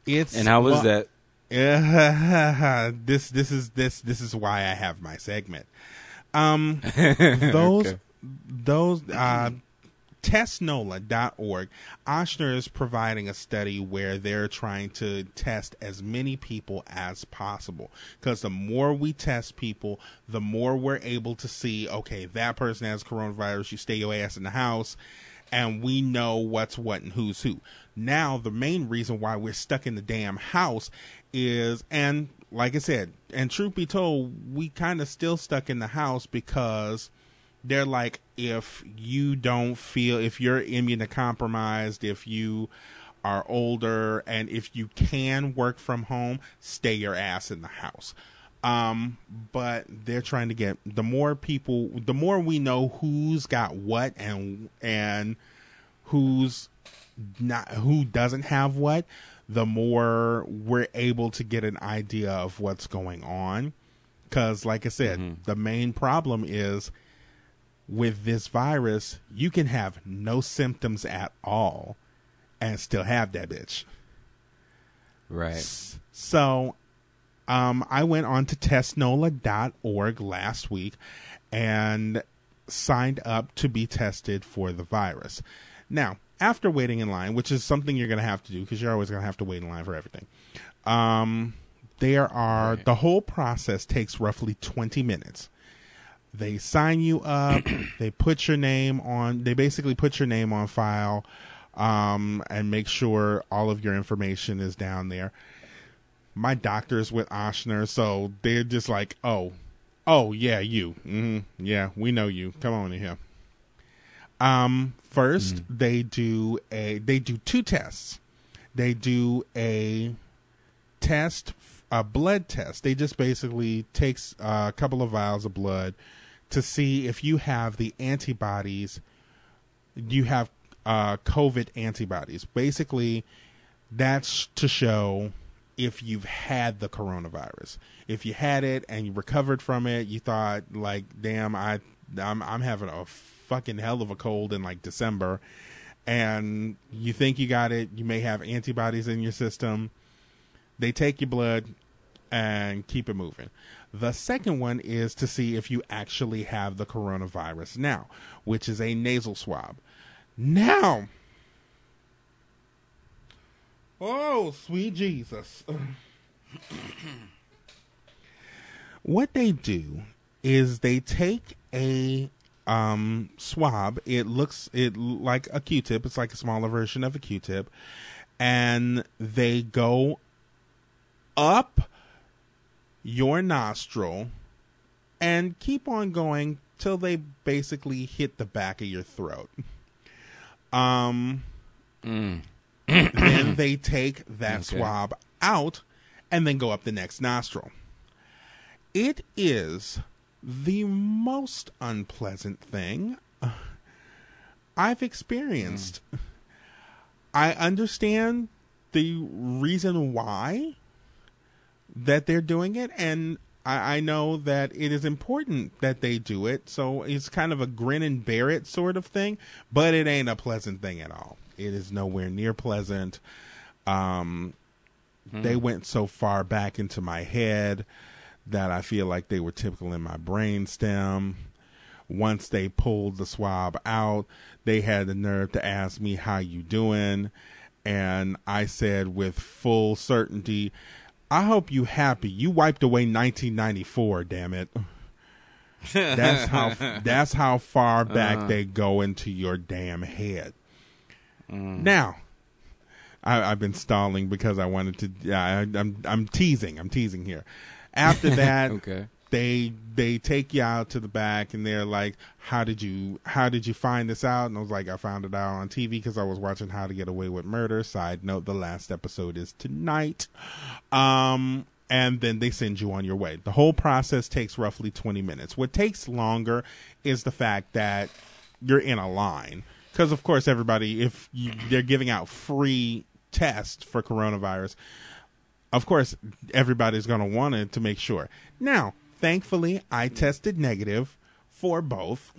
it's And how was well- that? this this is this this is why I have my segment. Um, those Okay. those uh, testnola.org, Ochsner is providing a study where they're trying to test as many people as possible. Because the more we test people, the more we're able to see, okay, that person has coronavirus, you stay your ass in the house, and we know what's what and who's who. Now, the main reason why we're stuck in the damn house is, and like I said, and truth be told, we kind of still stuck in the house because they're like, if you don't feel, if you're immunocompromised, if you are older, and if you can work from home, stay your ass in the house. Um, but they're trying to get the more people, the more we know who's got what and and who's not who doesn't have what, the more we're able to get an idea of what's going on. Because, like I said, the main problem is with this virus, you can have no symptoms at all and still have that bitch. Right. So, um, I went on to testnola.org last week and signed up to be tested for the virus. Now, after waiting in line, which is something you're going to have to do because you're always going to have to wait in line for everything, um, there are the whole process takes roughly 20 minutes. They sign you up, they put your name on, they basically put your name on file um, and make sure all of your information is down there my doctor's with Ochsner, so they're just like, oh, oh yeah, you, hmm yeah, we know you. Come on in here. Um, first they do a they do two tests. They do a test, a blood test. They just basically takes a couple of vials of blood to see if you have the antibodies. You have uh, COVID antibodies. Basically, that's to show if you've had the coronavirus. If you had it and you recovered from it, you thought like, "Damn, I I'm I'm having a fucking hell of a cold in like December." And you think you got it, you may have antibodies in your system. They take your blood and keep it moving. The second one is to see if you actually have the coronavirus now, which is a nasal swab. Now, Oh, sweet Jesus. what they do is they take a um, swab. It looks it like a Q-tip. It's like a smaller version of a Q-tip, and they go up your nostril and keep on going till they basically hit the back of your throat. Um then they take that Okay. swab out and then go up the next nostril. It is the most unpleasant thing I've experienced. I understand the reason why that they're doing it, and I, I know that it is important that they do it. So it's kind of a grin and bear it sort of thing, but it ain't a pleasant thing at all. It is nowhere near pleasant. Um, They went so far back into my head that I feel like they were typical in my brain stem. Once they pulled the swab out, they had the nerve to ask me how you doing, and I said with full certainty, I hope you happy. You wiped away 1994, damn it. That's how that's how far back uh-huh. they go into your damn head. Mm. Now, I, I've been stalling because I wanted to. Yeah, I, I'm I'm teasing. I'm teasing here. After that, Okay. They they take you out to the back and they're like, "How did you How did you find this out?" And I was like, "I found it out on TV because I was watching How to Get Away with Murder." Side note: the last episode is tonight. Um, and then they send you on your way. The whole process takes roughly twenty minutes. What takes longer is the fact that you're in a line because, of course, everybody if you, they're giving out free tests for coronavirus of course, everybody's going to want it to make sure. Now, thankfully, I tested negative for both,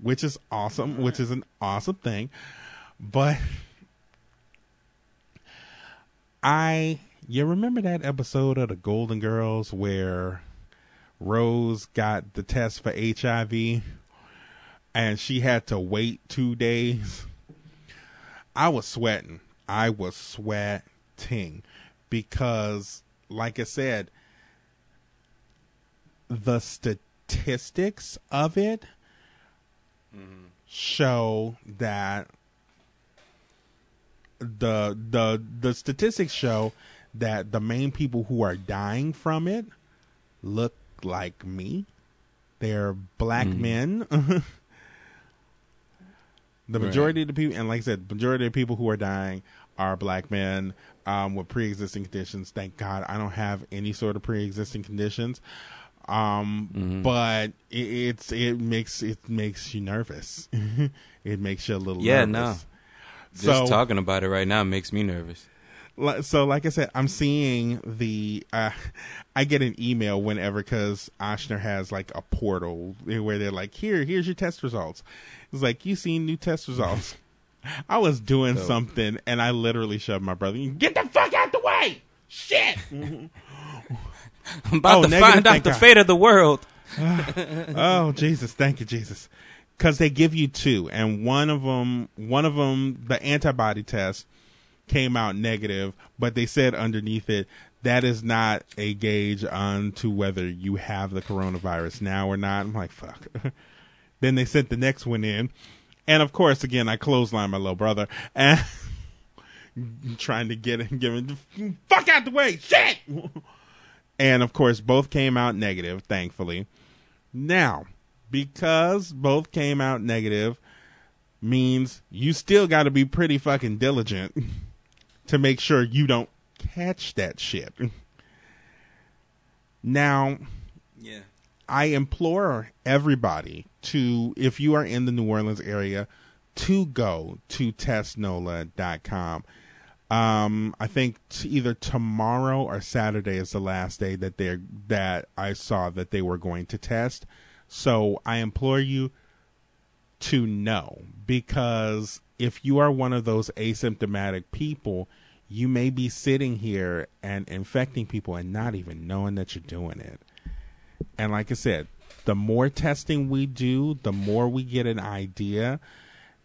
which is awesome, which is an awesome thing. But I, you remember that episode of the Golden Girls where Rose got the test for HIV and she had to wait two days? I was sweating. I was sweating because, like I said, the statistics of it show that the the the statistics show that the main people who are dying from it look like me. They're black men. the majority of the people, and like I said, the majority of people who are dying are black men um, with pre-existing conditions. Thank God I don't have any sort of pre-existing conditions. Um, but it, it's it makes it makes you nervous. it makes you a little Yeah, nervous. Just So- talking about it right now makes me nervous. So like I said, I'm seeing the. Uh, I get an email whenever because Ochsner has like a portal where they're like, "Here, here's your test results." It's like you seen new test results. I was doing Dope. something and I literally shoved my brother. Get the fuck out the way! Shit! I'm about Oh, to negative, find out the God. fate of the world. Ah. oh Jesus, thank you, Jesus. Because they give you two, and one of them, one of them, the antibody test came out negative, but they said underneath it that is not a gauge on to whether you have the coronavirus now or not. I'm like, fuck. then they sent the next one in, and of course, again, I clotheslined my little brother and trying to get him, give him, the fuck out the way, shit. and of course, both came out negative, thankfully. Now, because both came out negative, means you still got to be pretty fucking diligent to make sure you don't catch that shit. Now, Yeah. I implore everybody to, if you are in the New Orleans area, to go to testnola.com. Um, I think t- either tomorrow or Saturday is the last day that they're that I saw that they were going to test. So I implore you to know because if you are one of those asymptomatic people, you may be sitting here and infecting people and not even knowing that you're doing it. And like I said, the more testing we do, the more we get an idea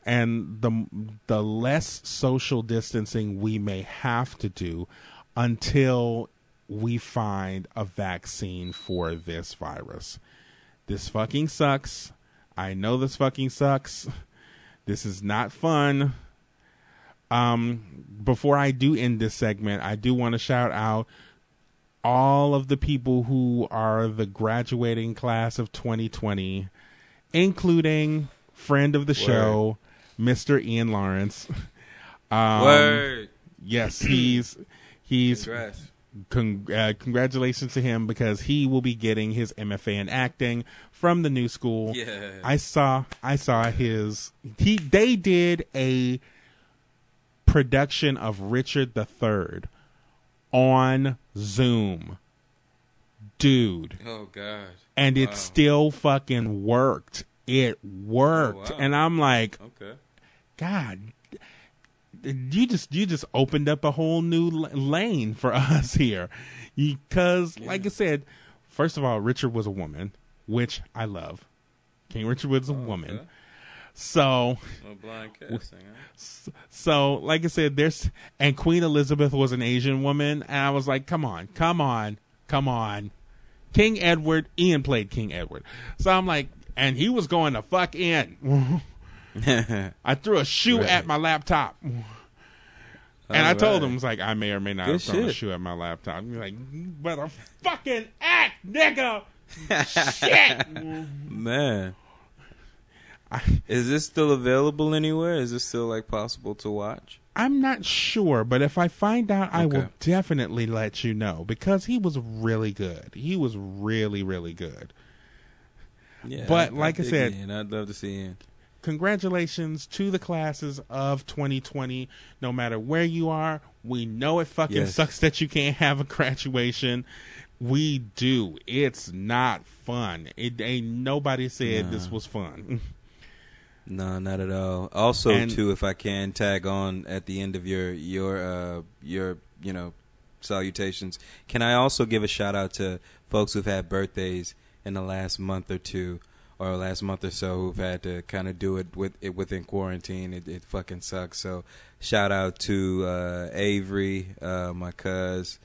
and the the less social distancing we may have to do until we find a vaccine for this virus. This fucking sucks. I know this fucking sucks. This is not fun. Um before I do end this segment, I do want to shout out all of the people who are the graduating class of 2020, including friend of the show, Mr. Ian Lawrence. Um, Word. Yes, he's he's Congrats. con- uh, congratulations to him because he will be getting his MFA in acting from the new school. Yeah. I saw I saw his he they did a production of Richard the Third on Zoom. Dude. Oh God. And it still fucking worked. It worked. Oh, wow. And I'm like, Okay. God, you just you just opened up a whole new lane for us here, because like I said, first of all, Richard was a woman, which I love. King Richard was a woman, Oh, okay. so casting. Huh? so like I said, there's and Queen Elizabeth was an Asian woman, and I was like, come on, come on, come on. King Edward, Ian played King Edward, so I'm like, and he was going to fuck in. I threw a shoe Right. at my laptop. And I told him, it's like, I may or may not Good have thrown a shoe at my laptop. He's like, you better fucking act, nigga. Shit. Man. I, Is this still available anywhere? Is this still like possible to watch? I'm not sure, but if I find out, I will definitely let you know because he was really good. He was really, really good. Yeah. But I'd- like I'd I said- and I'd love to see Ian. Congratulations to the classes of 2020. No matter where you are, we know it fucking Yes. sucks that you can't have a graduation. We do. It's not fun. It ain't nobody said this was fun. No, not at all. Also, And- too, if I can tag on at the end of your your uh, your you know salutations, can I also give a shout out to folks who've had birthdays in the last month or two or last month or so who've had to kind of do it with it within quarantine. It, it fucking sucks. So shout out to uh, Avery, uh, my cuz.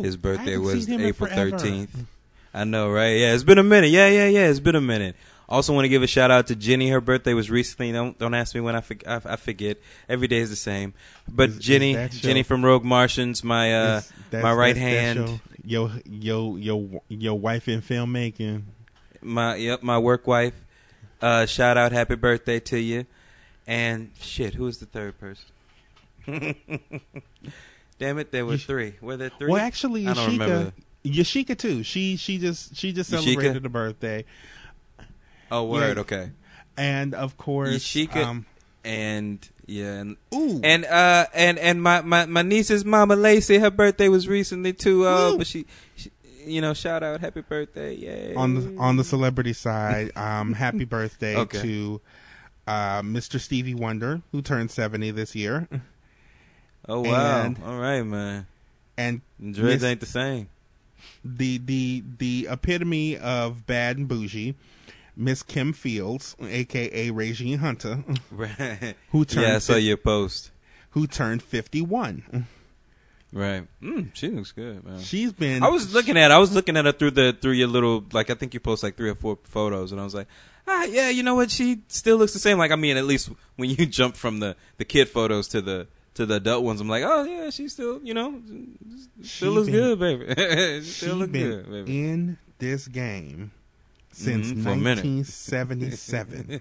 His birthday was seen him in April thirteenth. I know, right? Yeah, it's been a minute. Yeah, yeah, yeah. It's been a minute. Also, want to give a shout out to Jenny. Her birthday was recently. Don't don't ask me when I, I, I forget. Every day is the same. But Is- is Jenny, that Jenny from Rogue Martians, my uh, Is- my right hand, your your your, your wife in filmmaking. My yep, my work wife. Uh, shout out, happy birthday to you. And shit, who was the third person? Damn it, there were three. Were there three? Well, actually, I don't remember. Yashika, Yashika too. She she just she just Yashika? celebrated a birthday, Oh, word. Yeah. Okay. and of course, Yashika- um, And yeah, and ooh, And uh and and my my my niece's mama Lacey, her birthday was recently too. Uh, Woo. but she, she, you know, shout out, happy birthday, yay! on the on the celebrity side, um, happy birthday Okay. to uh, Mr. Stevie Wonder, who turned seventy this year, oh wow, and- all right, man. and Dreads Miss- ain't the same. the the the epitome of bad and bougie, Miss Kim Fields, aka Regine Hunter, Right. who turned Yeah, I saw fif- your post. who turned fifty one. Right. Mm, she looks good, man. She's been. I was looking at I was looking at her through the through your little like I think you post like three or four photos and I was like ah yeah you know what she still looks the same like I mean at least when you jump from the the kid photos to the to the adult ones I'm like oh yeah she still you know still She looks been- good baby she still She's look been good baby in this game since Mhm, for a minute. 1977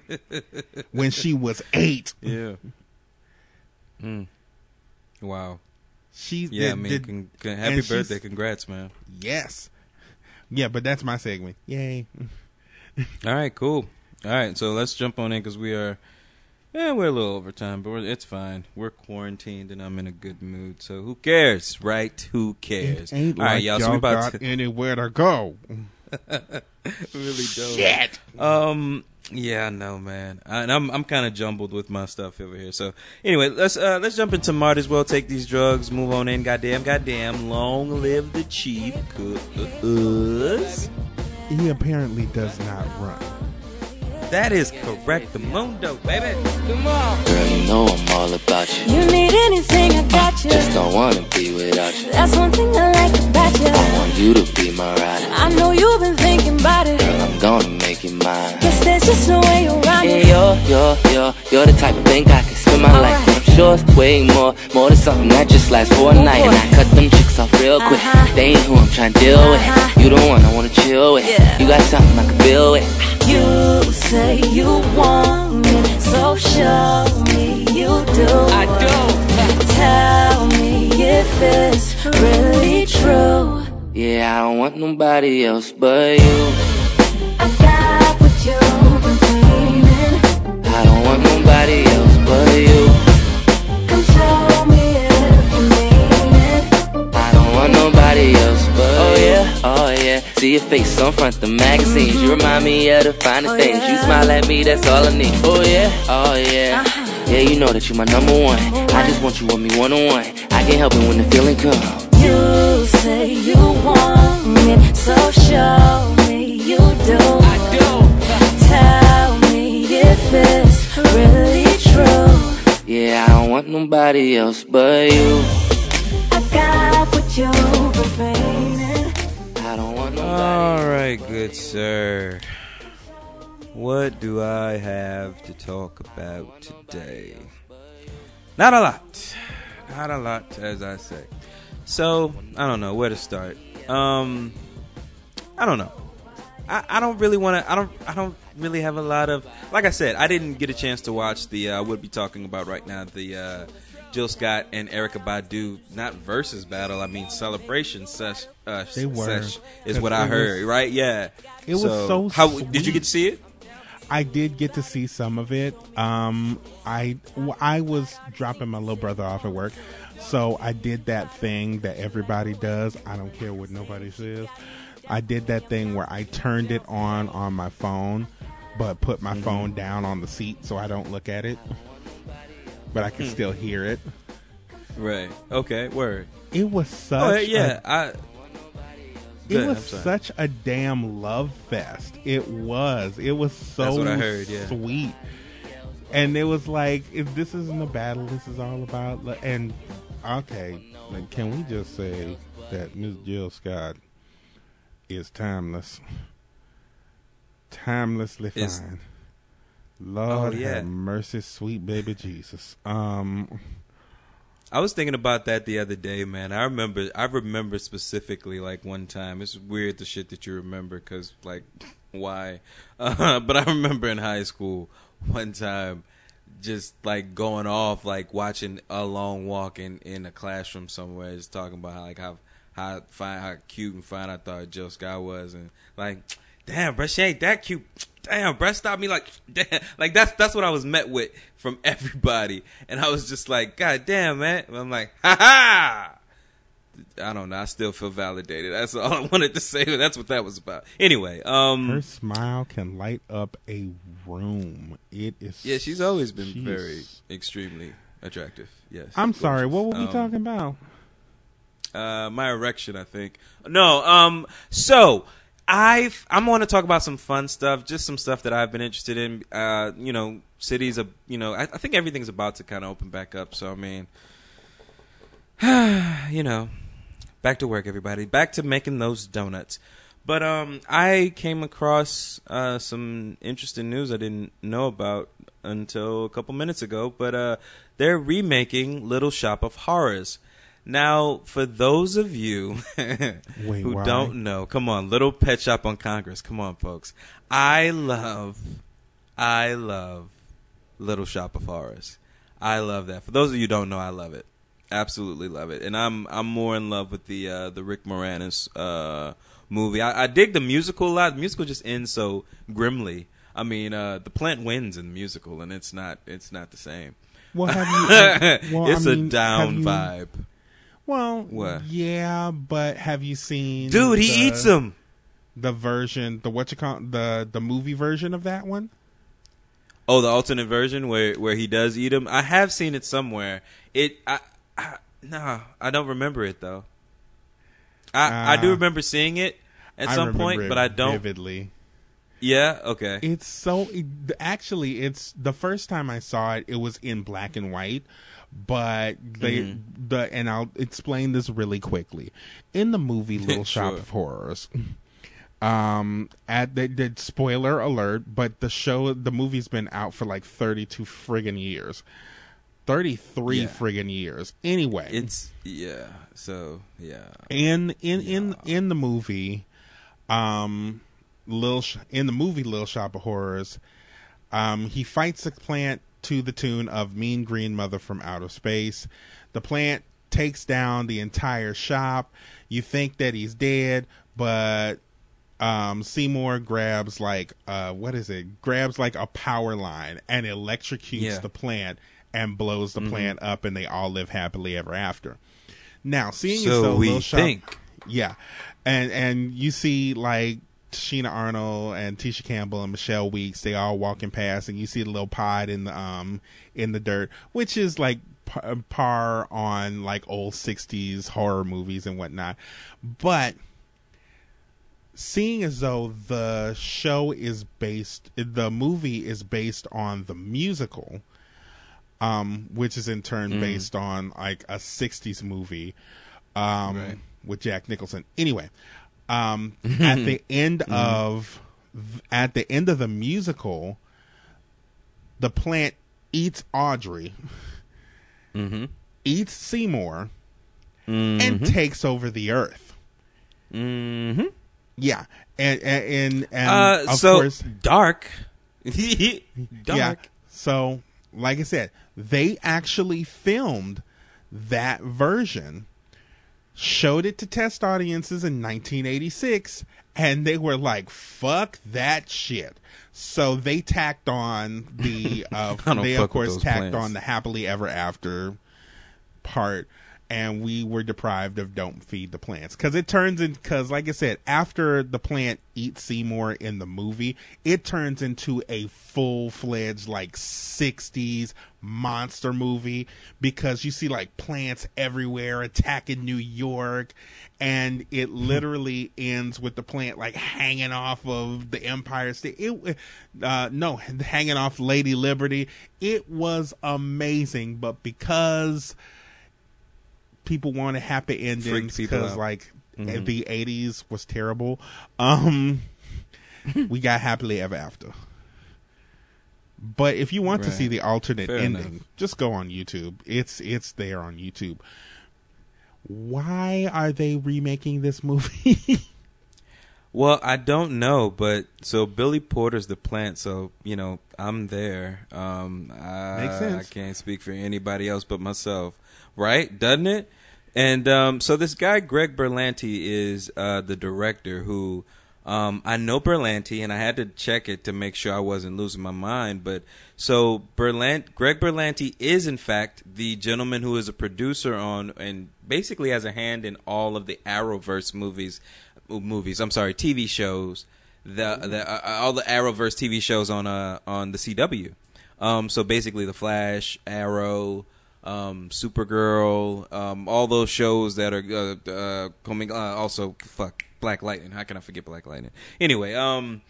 when she was eight. yeah mm. wow She's yeah did- I mean did- con- con- happy birthday congrats man yes, yeah, but that's my segment. Yay! All right, cool. All right, so let's jump on in because we are, yeah, we're a little over time, but we're, it's fine. We're quarantined and I'm in a good mood, so who cares, right? Who cares? It ain't All right, like y'all. y'all So we about got to anywhere to go. really dope. Shit. Um. Yeah, I know, man. I, and I'm I'm kind of jumbled with my stuff over here. So anyway, let's uh let's jump into Might as well take these drugs. Move on in. Goddamn, goddamn. Long live the chief. He apparently does not run. That is correct. The Mundo, baby. Come on. Girl, you know I'm all about you. You need anything, I got you. Just don't wanna be without you. That's one thing I like about you. I want you to be my rider. I know you've been thinking about it. Girl, I'm gonna make you mine. Guess there's just no way around Yeah, it. you're, you're, you're, you're the type of thing I can spend my life with. I'm way more, more than something that just lasts for a night. And I cut them chicks off real quick. Uh-huh. They ain't who I'm trying to deal with. Uh-huh. You the one I wanna chill with. Yeah. You got something I can build with. You say you want me so show me you do. I do. Tell me if it's really true. Yeah, I don't want nobody else but you. I got what you've been dreaming. I don't want nobody else but you. Nobody else but Oh yeah, oh yeah. See your face on front the magazines. You mm-hmm. remind me of the finest Oh, things. You smile at me, that's all I need. Oh yeah, oh yeah. Uh-huh. Yeah, you know that you my number one. I just want you with me one on one I can't help it when the feeling comes You say you want it, so show me you do. I do. Tell me if it's really true. Yeah, I don't want nobody else but you All right, good sir. What do I have to talk about today? Not a lot. Not a lot, as I say. So, I don't know where to start. Um, I don't know. I, I don't really want to. I don't. I don't really have a lot of. Like I said, I didn't get a chance to watch the. Uh, I would be talking about right now the uh, Jill Scott and Erykah Badu not versus battle. I mean celebration sesh. Uh, They were, sesh is what I heard. was- right? Yeah. it was so How did you get to see it? I did get to see some of it. Um, I I was dropping my little brother off at work, so I did that thing that everybody does. I don't care what nobody says. I did that thing where I turned it on on my phone, but put my phone down on the seat so I don't look at it, but I can hmm. still hear it. Right. Okay. Word. It was oh, such. Oh a yeah. I. It Good, was such a damn love fest. It was. It was so That's what I heard, yeah. sweet. And it was like, if this isn't a battle, this is all about. lo- And okay, like, can we just say that Miss Jill Scott is timeless, timelessly fine. Lord Oh, yeah. have mercy, sweet baby Jesus. Um, I was thinking about that the other day, man. I remember, I remember specifically like one time. It's weird the shit that you remember because like, why? Uh, but I remember in high school one time, just like going off, like watching a long walk in in a classroom somewhere, just talking about how, like how how fine, how cute and fine I thought Jill Scott was, and like, damn, bro, she ain't that cute. Damn, bro, stop me like, damn, like that's that's what I was met with from everybody, and I was just like, God damn, man. And I'm like, ha ha. I don't know. I still feel validated. That's all I wanted to say. That's what that was about. Anyway, um, her smile can light up a room. It is. yeah, she's always been she's- very extremely attractive. Yes. I'm sorry. What were we Um, talking about? Uh, my erection, I think. No. Um. So I've I'm going to talk about some fun stuff, just some stuff that I've been interested in. Uh, you know, cities. You know, I, I think everything's about to kind of open back up. So I mean, you know, back to work, everybody. Back to making those donuts. But um, I came across uh, some interesting news I didn't know about until a couple minutes ago. But uh, they're remaking Little Shop of Horrors. Now, for those of you Wait, who why? don't know, come on, Little Pet Shop on Congress. Come on, folks. I love, I love Little Shop of Horrors. I love that. For those of you who don't know, I love it. Absolutely love it. And I'm I'm more in love with the uh, the Rick Moranis uh, movie. I, I dig the musical a lot. The musical just ends so grimly. I mean, uh, the plant wins in the musical, and it's not it's not the same. Well, have you? well, I it's mean, a down you- vibe. Well, What? yeah, but have you seen? Dude, he the- eats them. The version, the what you call the the movie version of that one. Oh, the alternate version where where he does eat them. I have seen it somewhere. It I, I no, I don't remember it though. I I do Uh, remember seeing it at I some point, but I don't. vividly. Yeah, okay. It's so it, actually, it's the first time I saw it. It was in black and white, but they Mm-hmm. the and I'll explain this really quickly. In the movie Little Shop Sure. of Horrors, um, at they did spoiler alert, but the show the movie's been out for like thirty two friggin' years, thirty three Yeah. friggin' years. Anyway, It's yeah. So yeah. in in in in the movie um Lil Sh- in the movie Little Shop of Horrors um he fights the plant to the tune of Mean Green Mother from Outer Space. The plant takes down the entire shop. You think that he's dead but um Seymour grabs like uh what is it? Grabs like a power line and electrocutes Yeah. the plant and blows the plant up and they all live happily ever after. Now, seeing So though we Shop, think. yeah, and and you see like Tichina Arnold and Tisha Campbell and Michelle Weeks, they all walking past, and you see the little pod in the um in the dirt, which is like par, on like old '60s horror movies and whatnot, but seeing as though the show is based the movie is based on the musical um which is in turn Mm. based on like a 60s movie um Right. with Jack Nicholson anyway um at the end Mm-hmm. of at the end of the musical the plant eats Audrey Mm-hmm. eats Seymour Mm-hmm. and takes over the earth Mm-hmm. yeah and and and, Uh, of so course dark. Yeah. dark. So, like I said, they actually filmed that version, showed it to test audiences in 1986, and they were like, "Fuck that shit." So they tacked on the. Uh, they of course tacked plans. on the happily ever after part and we were deprived of don't feed the plants. Because it turns in because like i said after the plant eats seymour in the movie it turns into a full-fledged like 60s monster movie because you see like plants everywhere attacking new york and it literally ends with the plant like hanging off of the empire state. It uh no hanging off lady liberty. It was amazing but because people wanted happy endings people because out. like the 80s was terrible um we got happily ever after but if you want to see the alternate Fair ending enough. just go on youtube it's it's there on youtube why are they remaking this movie Well, I don't know, but so Billy Porter's the plant, so you know I'm there. Um, I, Makes sense. I can't speak for anybody else but myself, right? Doesn't it? And um, so this guy Greg Berlanti is uh, the director who um, I know Berlanti, and I had to check it to make sure I wasn't losing my mind. But so Berlant, Greg Berlanti is in fact the gentleman who is a producer on and basically has a hand in all of the Arrowverse movies. Movies, I'm sorry, TV shows. The the uh, all the Arrowverse TV shows on uh on the CW. Um, so basically, The Flash, Arrow, um, Supergirl, um, all those shows that are uh, uh, coming. Uh, also, fuck, Black Lightning. How can I forget Black Lightning? Anyway, um,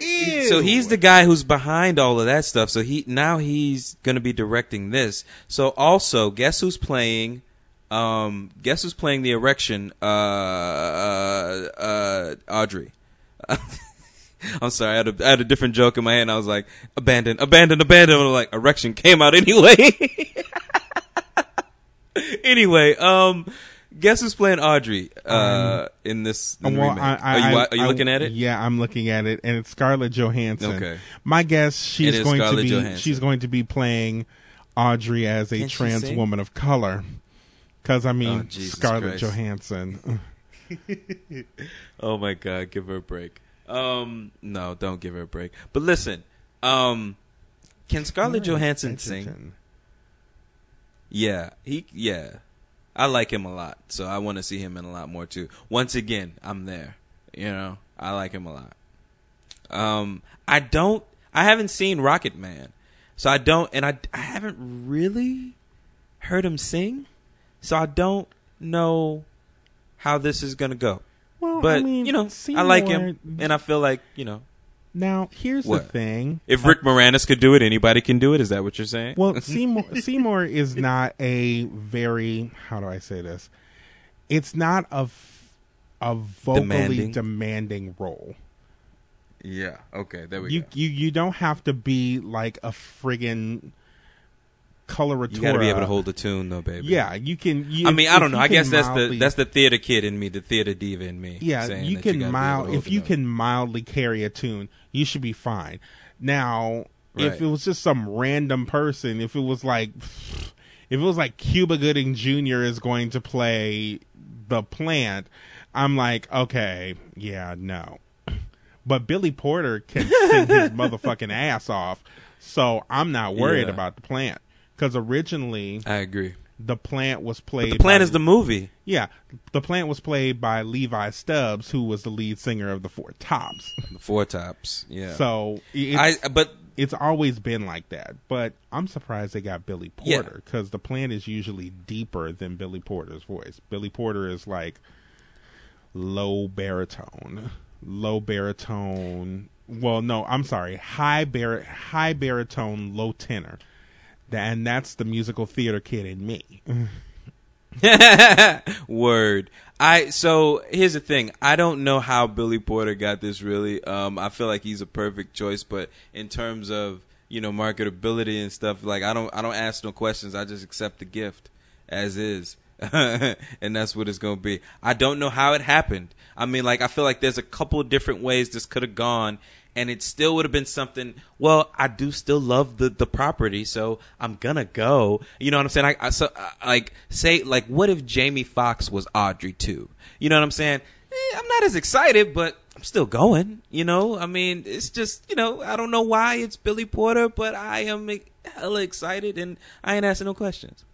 so he's the guy who's behind all of that stuff. So he now he's going to be directing this. So also, guess who's playing? Um, guess who's playing the erection? Uh, uh, uh Audrey. I'm sorry, I had, a, I had a different joke in my head. And I was like, abandon, abandon, abandon. And like, erection came out anyway. anyway, um, guess who's playing Audrey uh, in this in Well, remake? I- I- are you, are you looking at it? Yeah, I'm looking at it, and it's Scarlett Johansson. Okay. My guess she's going to be Johansson. she's going to be playing Audrey as a Can trans woman of color. Because I mean, Oh, Scarlett Christ. Johansson. Oh my god, give her a break. Um, no, don't give her a break. But listen, um, can Scarlett Johansson sing? Yeah, he yeah. I like him a lot, so I want to see him in a lot more too. Once again, I'm there. You know, I like him a lot. Um, I don't. I haven't seen Rocket Man, so I don't, and I I haven't really heard him sing, so I don't know how this is gonna go. Well, But I mean, you know, I like him, and I feel like you know, Now, here's What? the thing. if Rick Moranis could do it, anybody can do it. Is that what you're saying? Well, Seymour Seymour is not a very how do I say this? It's not a a vocally Demanding. demanding, role. yeah. Okay, there we You go. you you don't have to be like a friggin' coloratura. You got to be able to hold the tune, though, baby. Yeah, you can. You, I mean, I don't know. I guess that's the that's the theater kid in me, the theater diva in me. yeah. You can able mild if you can mildly carry a tune, you should be fine. Now, if it was just some random person, if it was like, if it was like Cuba Gooding Jr. is going to play the plant, I'm like, okay, yeah, no. But Billy Porter can sing his motherfucking ass off, so I'm not worried Yeah. about the plant. Because originally, I agree. The plant was played. The plant by- is the movie. yeah. The plant was played by Levi Stubbs, who was the lead singer of the Four Tops. The Four Tops. Yeah. So I but it's always been like that. But I'm surprised they got Billy Yeah. Porter because the plant is usually deeper than Billy Porter's voice. Billy Porter is like low baritone, low baritone. Well, no, I'm sorry, high bar high baritone, low tenor. And that's the musical theater kid in me. Word. I so here's the thing. I don't know how Billy Porter got this really. Um I feel like he's a perfect choice, but in terms of, you know, marketability and stuff, like I don't I don't ask no questions. I just accept the gift as is. and that's what it's going to be. I don't know how it happened. I mean, like I feel like there's a couple different ways this could have gone and it still would have been something. Well, I do still love the the property, so I'm gonna go. You know what I'm saying? I, I so uh, like say like what if Jamie Foxx was Audrey II? You know what I'm saying? Eh, I'm not as excited, but I'm still going. You know, I mean, it's just you know I don't know why it's Billy Porter, but I am hella excited and I ain't asking no questions.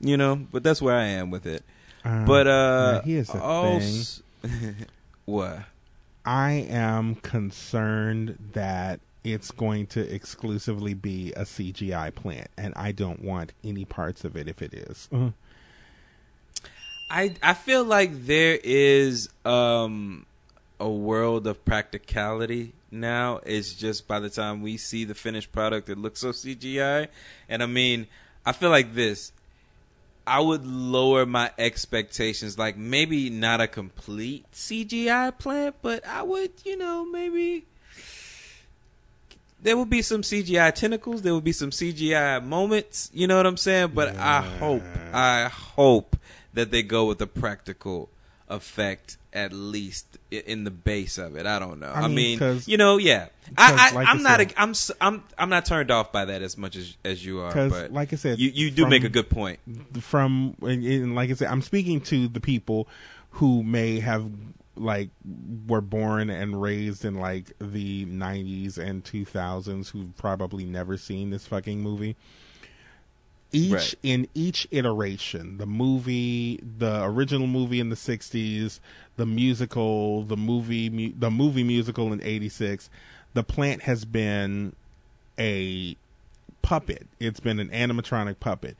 You know, but that's where I am with it. Um, But uh, here's the oh, thing. what? I am concerned that it's going to exclusively be a CGI plant, and I don't want any parts of it if it is. I I feel like there is um a world of practicality now. It's just by the time we see the finished product, it looks so CGI. And I mean, I feel like this. I would lower my expectations. Like maybe not a complete CGI plant, but I would, you know, maybe there would be some CGI tentacles. There would be some CGI moments. You know what I'm saying? But I hope, I hope that they go with the practical effect at least in the base of it. I don't know. I I mean, mean, 'cause- you know, yeah. I, I, like I I'm not. said- a, I'm. I'm. I'm not turned off by that as much as as you are. 'Cause, But like I said, you you do from- make a good point. From and, and like I said, I'm speaking to the people who may have like were born and raised in like the 90s and 2000s who've probably never seen this fucking movie. Each Right. in each iteration, the movie, the original movie in the 60s, the musical, the movie, mu- the movie musical in 86, the plant has been a puppet. It's been an animatronic puppet.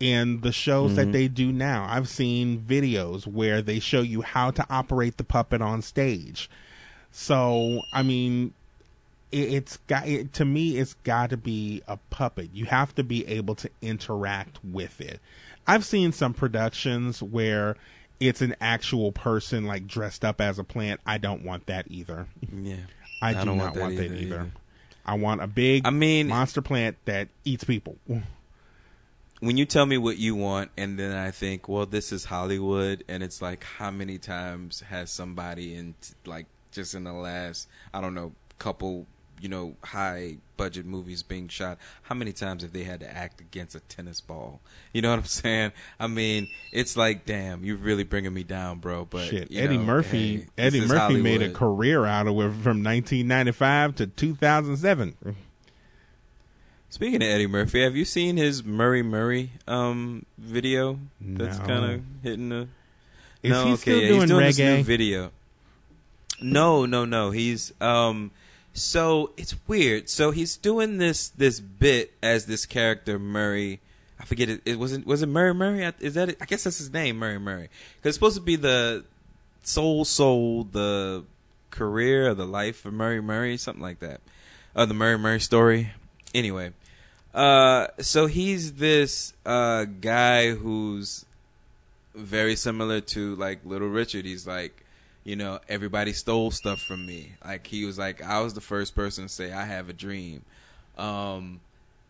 In the shows that mm-hmm. they do now, I've seen videos where they show you how to operate the puppet on stage. So, I mean, it, it's got it, to me it's got to be a puppet. You have to be able to interact with it. I've seen some productions where it's an actual person like dressed up as a plant. I don't want that either. Yeah. I, do don't not want want that that, either, either. either. I want a big I mean- monster plant that eats people. when you tell me what you want and then I think, well, this is Hollywood and it's like how many times has somebody in like just in the last I don't know couple you know high budget movies being shot how many times have they had to act against a tennis ball you know what i'm saying i mean it's like damn you're really bringing me down bro but Shit, Eddie know, Murphy. hey, Eddie Murphy is made a career out of it from 1995 to 2007. Speaking of Eddie Murphy, have you seen his Murray Murray um video? That's No. kind of hitting the. Is no, he okay, still yeah, doing he's doing this reggae? new video. No, no, no. He's um. So it's weird. So he's doing this this bit as this character Murray. I forget it. It wasn't was it Murray Murray? Is that it? I guess that's his name, Murray Murray. Because it's supposed to be the soul soul the career or the life of Murray Murray, something like that. Uh, the Murray Murray story. Anyway, uh, so he's this uh guy who's very similar to like Little Richard. He's like, you know, everybody stole stuff from me. Like he was like, I was the first person to say I have a dream. Um,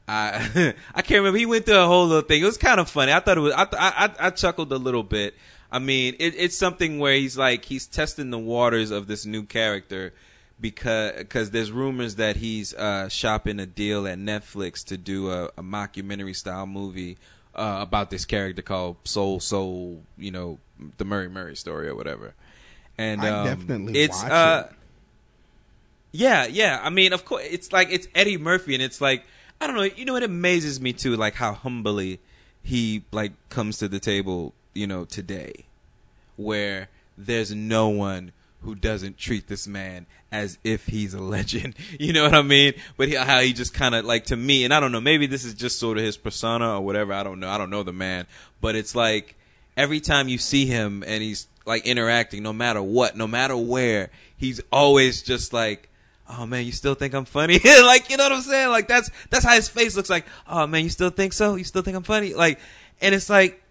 I I can't remember. He went through a whole little thing. It was kind of funny. I thought it was. I I, I, chuckled a little bit. I mean, it, it's something where he's like he's testing the waters of this new character because cause there's rumors that he's uh, shopping a deal at Netflix to do a, a mockumentary style movie uh, about this character called Soul Soul. You know, the Murray Murray story or whatever. And I'd um, definitely it's watch uh, it. yeah, yeah. I mean, of course, it's like it's Eddie Murphy, and it's like I don't know. You know, it amazes me too, like how humbly he like comes to the table, you know, today, where there's no one who doesn't treat this man as if he's a legend. You know what I mean? But he, how he just kind of like to me, and I don't know, maybe this is just sort of his persona or whatever. I don't know. I don't know the man, but it's like every time you see him and he's like interacting, no matter what, no matter where, he's always just like. Oh man, you still think I'm funny? like, you know what I'm saying? Like that's that's how his face looks like. Oh man, you still think so? You still think I'm funny? Like, and it's like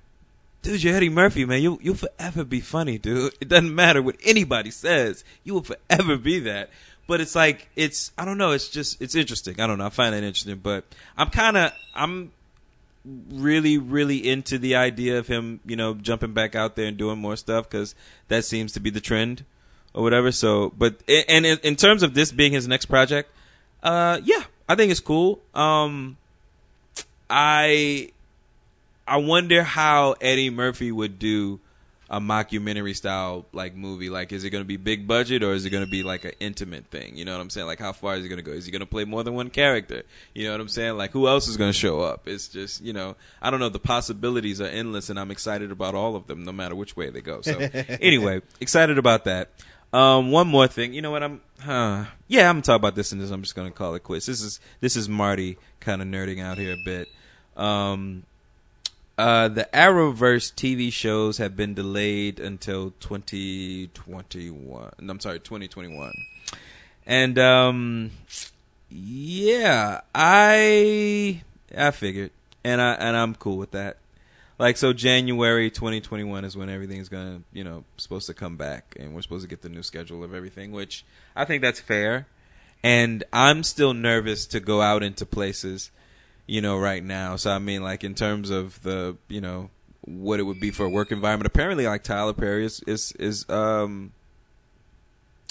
dude, you're Eddie Murphy, man. You you'll forever be funny, dude. It doesn't matter what anybody says. You will forever be that. But it's like it's I don't know. It's just it's interesting. I don't know. I find that interesting. But I'm kind of I'm really really into the idea of him, you know, jumping back out there and doing more stuff because that seems to be the trend or whatever. So, but and in, terms of this being his next project, uh, yeah, I think it's cool. Um, I I wonder how Eddie Murphy would do a mockumentary style like movie. Like, is it going to be big budget or is it going to be like an intimate thing? You know what I'm saying? Like, how far is he going to go? Is he going to play more than one character? You know what I'm saying? Like, who else is going to show up? It's just, you know, I don't know. The possibilities are endless, and I'm excited about all of them, no matter which way they go. So, anyway, excited about that. Um, one more thing. You know what? I'm, huh, yeah, I'm gonna talk about this, and this I'm just gonna call it quits. This is this is Marty kind of nerding out here a bit. Um, uh, the Arrowverse TV shows have been delayed until 2021. I'm sorry, 2021. And um, yeah, I I figured, and I and I'm cool with that. Like so, January 2021 is when everything's gonna, you know, supposed to come back, and we're supposed to get the new schedule of everything, which I think that's fair. And I'm still nervous to go out into places you know, right now. So I mean, like in terms of the, you know, what it would be for a work environment. Apparently, like Tyler Perry is is is um,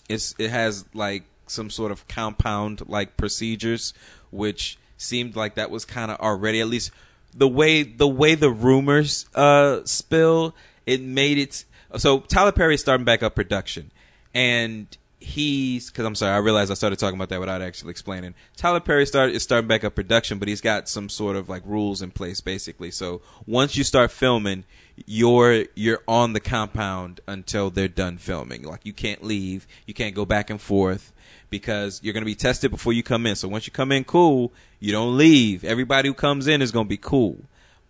it's it has like some sort of compound like procedures, which seemed like that was kind of already at least the way the way the rumors uh spill. It made it so Tyler Perry is starting back up production, and he's because I'm sorry, I realized I started talking about that without actually explaining. Tyler Perry started is starting back up production, but he's got some sort of like rules in place basically. So once you start filming, you're you're on the compound until they're done filming. Like you can't leave, you can't go back and forth because you're going to be tested before you come in. So once you come in cool, you don't leave. Everybody who comes in is going to be cool.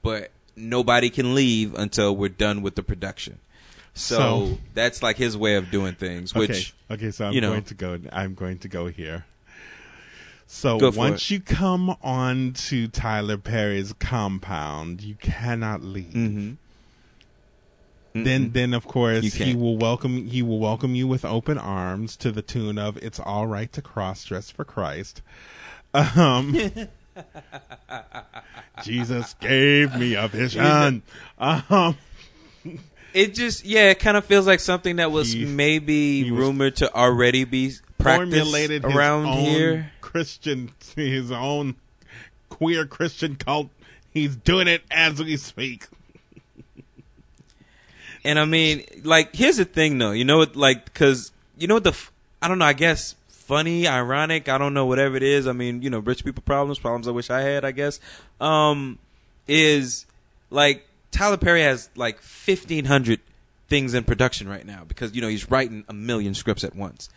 But nobody can leave until we're done with the production. So, So- that's like his way of doing things, which okay, okay, so I'm you know- going to go. I'm going to go here. So Go once it. you come on to Tyler Perry's compound, you cannot leave. Mm-hmm. Then, then of course he will welcome he will welcome you with open arms to the tune of "It's All Right to Cross Dress for Christ." Um, Jesus gave me a vision. Um, It just yeah, it kind of feels like something that was He- maybe he was- rumored to already be practiced around own here. Christian, his own queer Christian cult. He's doing it as we speak. And I mean, like, here's the thing, though. You know what? Like, because you know what the I don't know. I guess funny, ironic. I don't know. Whatever it is. I mean, you know, rich people problems, problems I wish I had. I guess. Um, is like Tyler Perry has like fifteen hundred things in production right now because you know he's writing a million scripts at once,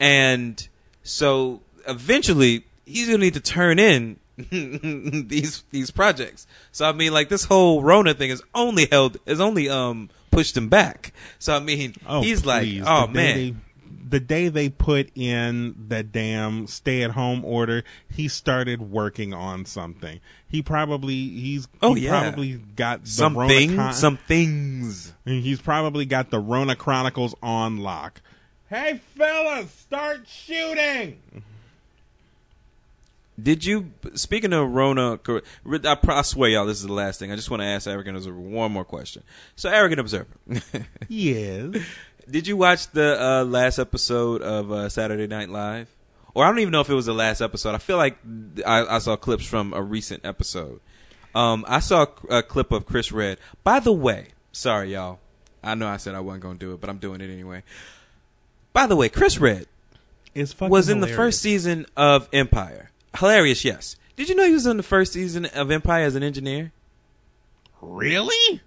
and so eventually he's gonna need to turn in these these projects. So I mean, like this whole Rona thing is only held is only um pushed him back. So I mean, Oh, he's please. like, oh The man, the day they put in the damn stay-at-home order, he started working on something. He probably he's Oh, he yeah. probably got something, Rona some things. He's probably got the Rona Chronicles on lock. Hey fellas, start shooting! Did you speaking of Rona? I, I swear, y'all, this is the last thing. I just want to ask Arrogant Observer one more question. So, Arrogant Observer, Yes. Did you watch the uh, last episode of uh, Saturday Night Live? Or I don't even know if it was the last episode. I feel like I, I saw clips from a recent episode. Um, I saw a clip of Chris Redd. By the way, sorry y'all. I know I said I wasn't going to do it, but I'm doing it anyway. By the way, Chris Redd was in the first season of Empire. Hilarious, yes. Did you know he was in the first season of Empire as an engineer? Really?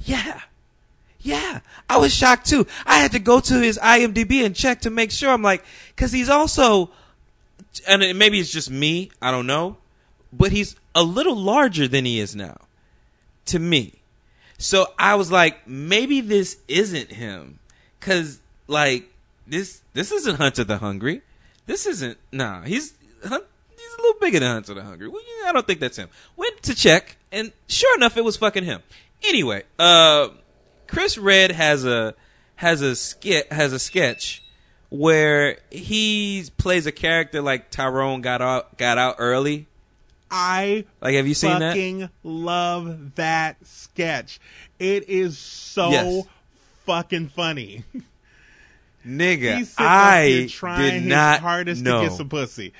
Yeah. Yeah. I was shocked too. I had to go to his IMDb and check to make sure. I'm like, cause he's also, and maybe it's just me. I don't know. But he's a little larger than he is now. To me. So I was like, maybe this isn't him. Cause like, this, this isn't Hunter the Hungry. This isn't, nah, he's, he's a little bigger than Hunter the Hungry. Well, I don't think that's him. Went to check, and sure enough, it was fucking him. Anyway, uh, Chris Redd has a has a skit has a sketch where he plays a character like Tyrone got out got out early. I Like, have you seen that? fucking love that sketch. It is so Yes. fucking funny. Nigga, I trying did his not hardest know. to get some pussy.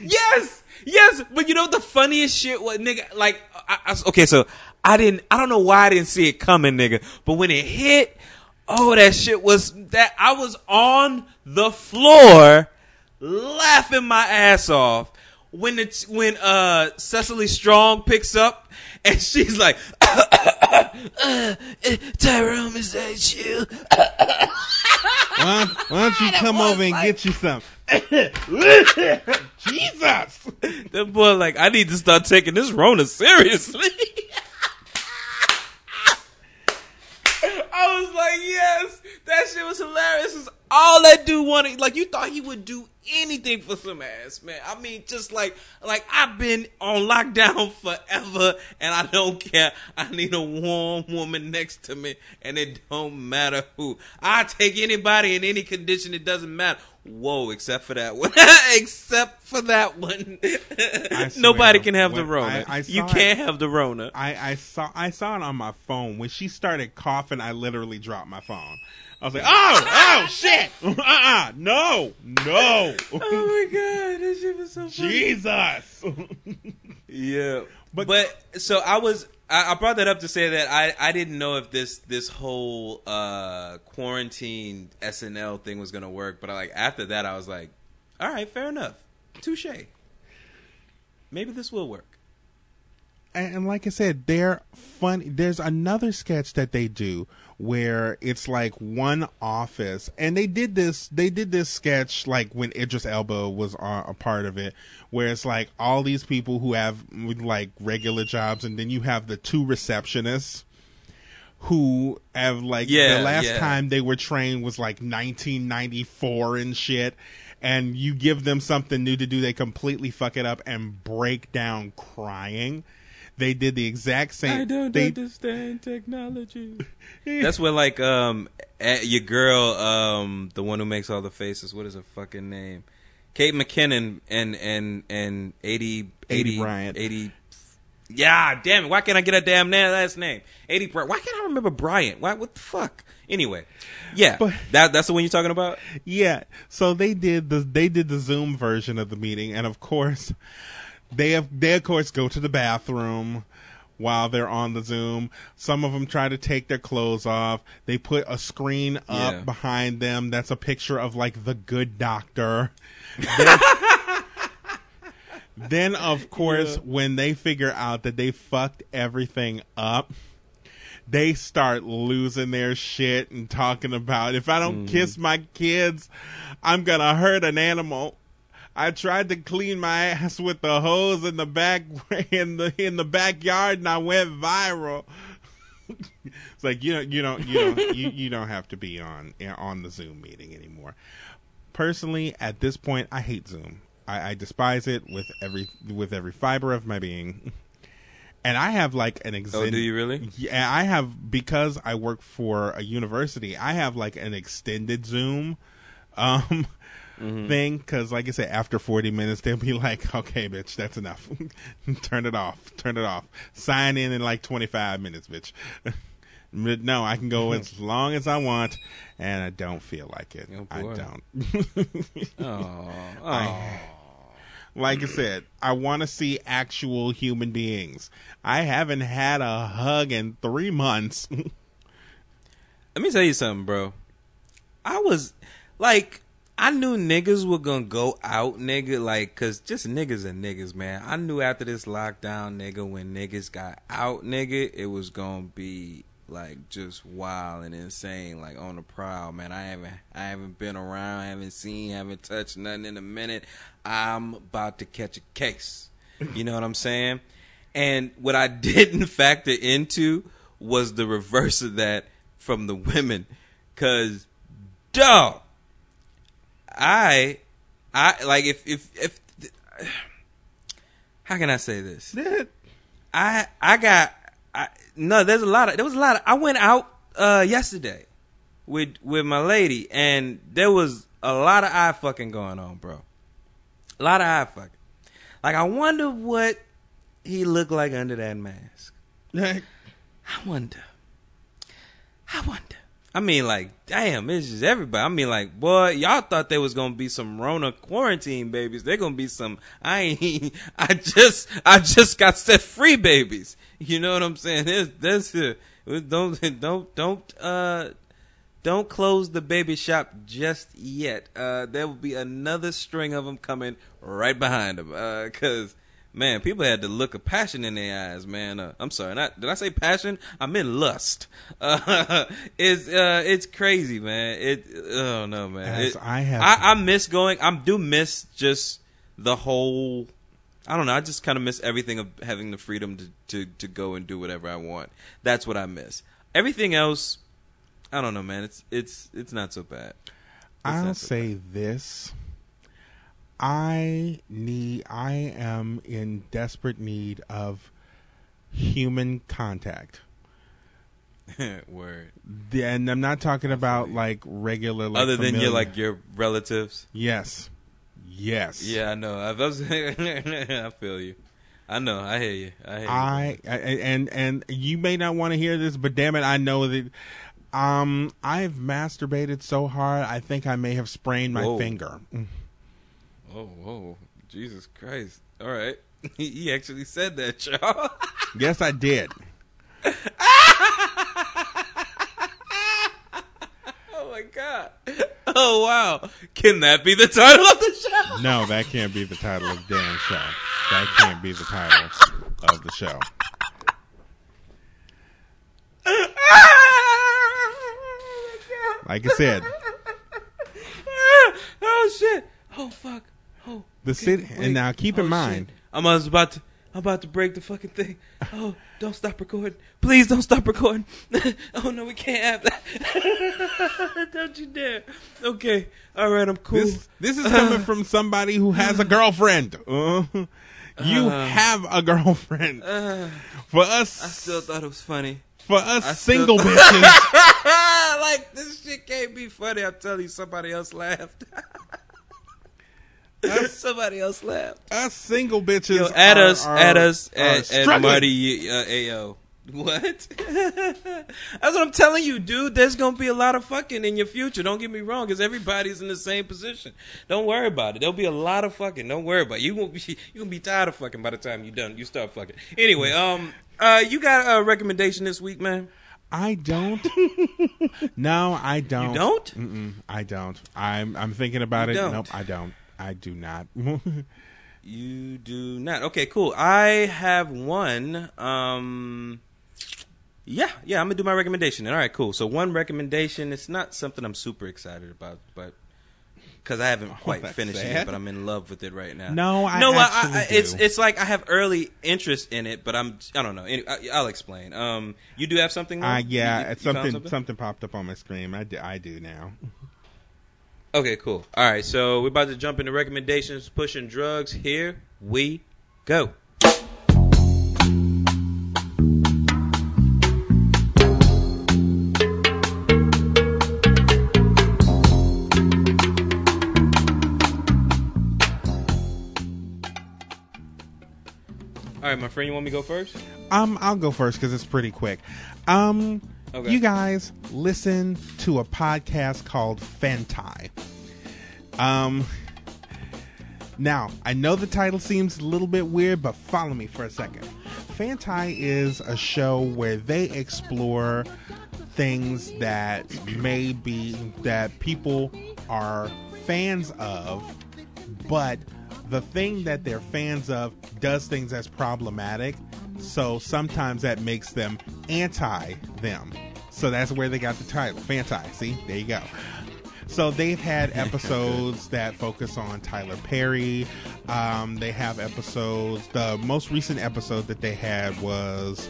Yes, yes. But you know the funniest shit was nigga. Like, I, I- okay, so I didn't. I don't know why I didn't see it coming, nigga. But when it hit, oh, that shit was that I was on the floor laughing my ass off when it's when uh Cecily Strong picks up and she's like, Tyrone, is that you? why, why don't you come over and get you some? Jesus! That boy, like, I need to start taking this Rona seriously. I was like, yes, that shit was hilarious. It's all that dude wanted. Like, you thought he would do anything for some ass, man. I mean, just like, like I've been on lockdown forever, and I don't care. I need a warm woman next to me, and it don't matter who. I take anybody in any condition. It doesn't matter. Whoa, except for that one. except for that one. Nobody can have the Rona. I- I you can't have the Rona. I, I saw I saw it on my phone when she started coughing. I literally dropped my phone. I was like, "Oh, oh, shit! Uh-uh, no, no, oh my god, that shit was so funny. Jesus!" Yeah, But- but, so I was I, I brought that up to say that I I didn't know if this this whole uh quarantine SNL thing was gonna work, but I, like after that I was like, all right, fair enough, touche. Maybe this will work. and, and like I said, they're funny. There's another sketch that they do where it's like one office, and they did this. They did this sketch like when Idris Elba was on, a part of it, where it's like all these people who have like regular jobs, and then you have the two receptionists who have like Yeah, the last yeah. time they were trained was like 1994 and shit and you give them something new to do they completely fuck it up and break down crying they did the exact same I don't they, understand technology. That's where like um eh, your girl um the one who makes all the faces. What is her fucking name? Kate McKinnon and and and Aidy Aidy Bryant. Aidy Yeah, damn it. Why can't I get a damn na- last name? Aidy Bryant. Why can't I remember Bryant? Why what the fuck? Anyway. Yeah. But- that that's the one you're talking about? yeah so they did the they did the zoom version of the meeting and of course they have they of course go to the bathroom while they're on the zoom. Some of them try to take their clothes off. They put a screen up Yeah. behind them. That's a picture of like the good doctor. Then of course when they figure out that they fucked everything up they start losing their shit and talking about if I don't kiss mm. my kids, I'm gonna hurt an animal. I tried to clean my ass with the hose in the back in the in the backyard and I went viral. it's like you don't you don't you don't you, you don't have to be on on the Zoom meeting anymore. Personally, at this point, I hate Zoom. I, I despise it with every with every fiber of my being. And I have like an Oh, do you really? Yeah, I have because I work for a university. I have like an extended Zoom um Mm-hmm. thing because, like I said, after forty minutes they'll be like, "Okay, bitch, that's enough. Turn it off. Turn it off. Sign in in like twenty five minutes, bitch." but no, I can go as long as I want, and I don't feel like it. Oh, I don't. Oh. oh. like I said, I want to see actual human beings. I haven't had a hug in three months. Let me tell you something, bro. I was like, I knew niggas were gonna go out, nigga, like, cause just niggas and niggas, man. I knew after this lockdown, nigga, when niggas got out, nigga, it was gonna be like just wild and insane, like on the prowl, man. I haven't, I haven't been around, haven't seen, haven't touched nothing in a minute. I'm about to catch a case. You know what I'm saying? And what I didn't factor into was the reverse of that from the women, cause dog. I, I like if if if how can I say this? I I got I no. There's a lot of there was a lot of I went out uh yesterday with with my lady and there was a lot of eye fucking going on, bro. A lot of eye fucking. Like I wonder what he looked like under that mask. I wonder. I wonder. I mean, like, damn, it's just everybody. I mean, like, boy, y'all thought there was gonna be some Rona quarantine babies. They're gonna be some. I ain't. I just. I just got set free babies. You know what I'm saying? This. Uh, don't. Don't. Don't. Uh. Don't close the baby shop just yet. Uh, there will be another string of them coming right behind them. Uh, cause man, people had the look of passion in their eyes, man. Uh, I'm sorry, not did I say passion? I meant lust. Uh, it's uh, it's crazy, man. It oh no, man. It- I have- I, I miss going. I do miss just the whole. I don't know. I just kind of miss everything of having the freedom to, to to go and do whatever I want. That's what I miss. Everything else, I don't know, man. It's it's it's not so bad. It's I'll so say this. I need I am in desperate need of human contact. Word. And I'm not talking about like regular like Other than your like your relatives. Yes. Yes. Yeah, I know. I, was, I feel you. I know. I hear you. I hear you. I, I and and you may not want to hear this, but damn it, I know that um I've masturbated so hard I think I may have sprained my Whoa. finger. Oh, whoa. Jesus Christ. All right. he actually said that, y'all. Yes, I did. oh, my God. Oh, wow. Can that be the title of the show? No, that can't be the title of Dan's show. That can't be the title of the show. Oh, like I said, oh, shit. Oh, fuck. Oh. the city. Wait. And now keep in Oh, mind, shit. I'm I was about to. I'm about to break the fucking thing. Oh, don't stop recording. Please don't stop recording. oh no, we can't have that. don't you dare. Okay. All right, I'm cool. this this is coming from somebody who has a girlfriend. Uh, you have a girlfriend. For us, I still thought it was funny. for us I single bitches. like this shit can't be funny. I'm telling you, somebody else laughed. somebody else laughed. us single bitches. Yo, at are- us, are- at us, are at, at. Marty uh, Ao. What? That's what I'm telling you, dude. There's gonna be a lot of fucking in your future. Don't get me wrong, because everybody's in the same position. Don't worry about it. There'll be a lot of fucking. Don't worry about it. You won't be. You gonna be tired of fucking by the time you're done. You start fucking. Anyway, um, uh, you got a recommendation this week, man? I don't. no, I don't. You don't? Mm-mm, I don't. I'm I'm thinking about You it. don't? Nope, I don't. I do not. You do not. Okay, cool. I have one. Um, yeah, yeah. I'm gonna do my recommendation. All right, cool. So one recommendation. It's not something I'm super excited about, but because I haven't quite that's finished it sad. yet, but I'm in love with it right now. No, I no. I, I, it's it's like I have early interest in it, but I'm I don't know. I, I'll explain. Um, you do have something? uh, yeah, You- you- found something, something popped up on my screen. I do, I do now. Okay, cool. All right, so we're about to jump into recommendations. Pushing drugs. Here we go. All right, my friend, you want me to go first? Um, I'll go first because it's pretty quick. Um, Okay. you guys listen to a podcast called Fanti. Um, now I know the title seems a little bit weird, but follow me for a second. Fanti is a show where they explore things that may be that people are fans of, but the thing that they're fans of does things that's problematic. So sometimes that makes them anti them. So that's where they got the title, Fanti. See, there you go. So they've had episodes that focus on Tyler Perry. Um, they have episodes. The most recent episode that they had was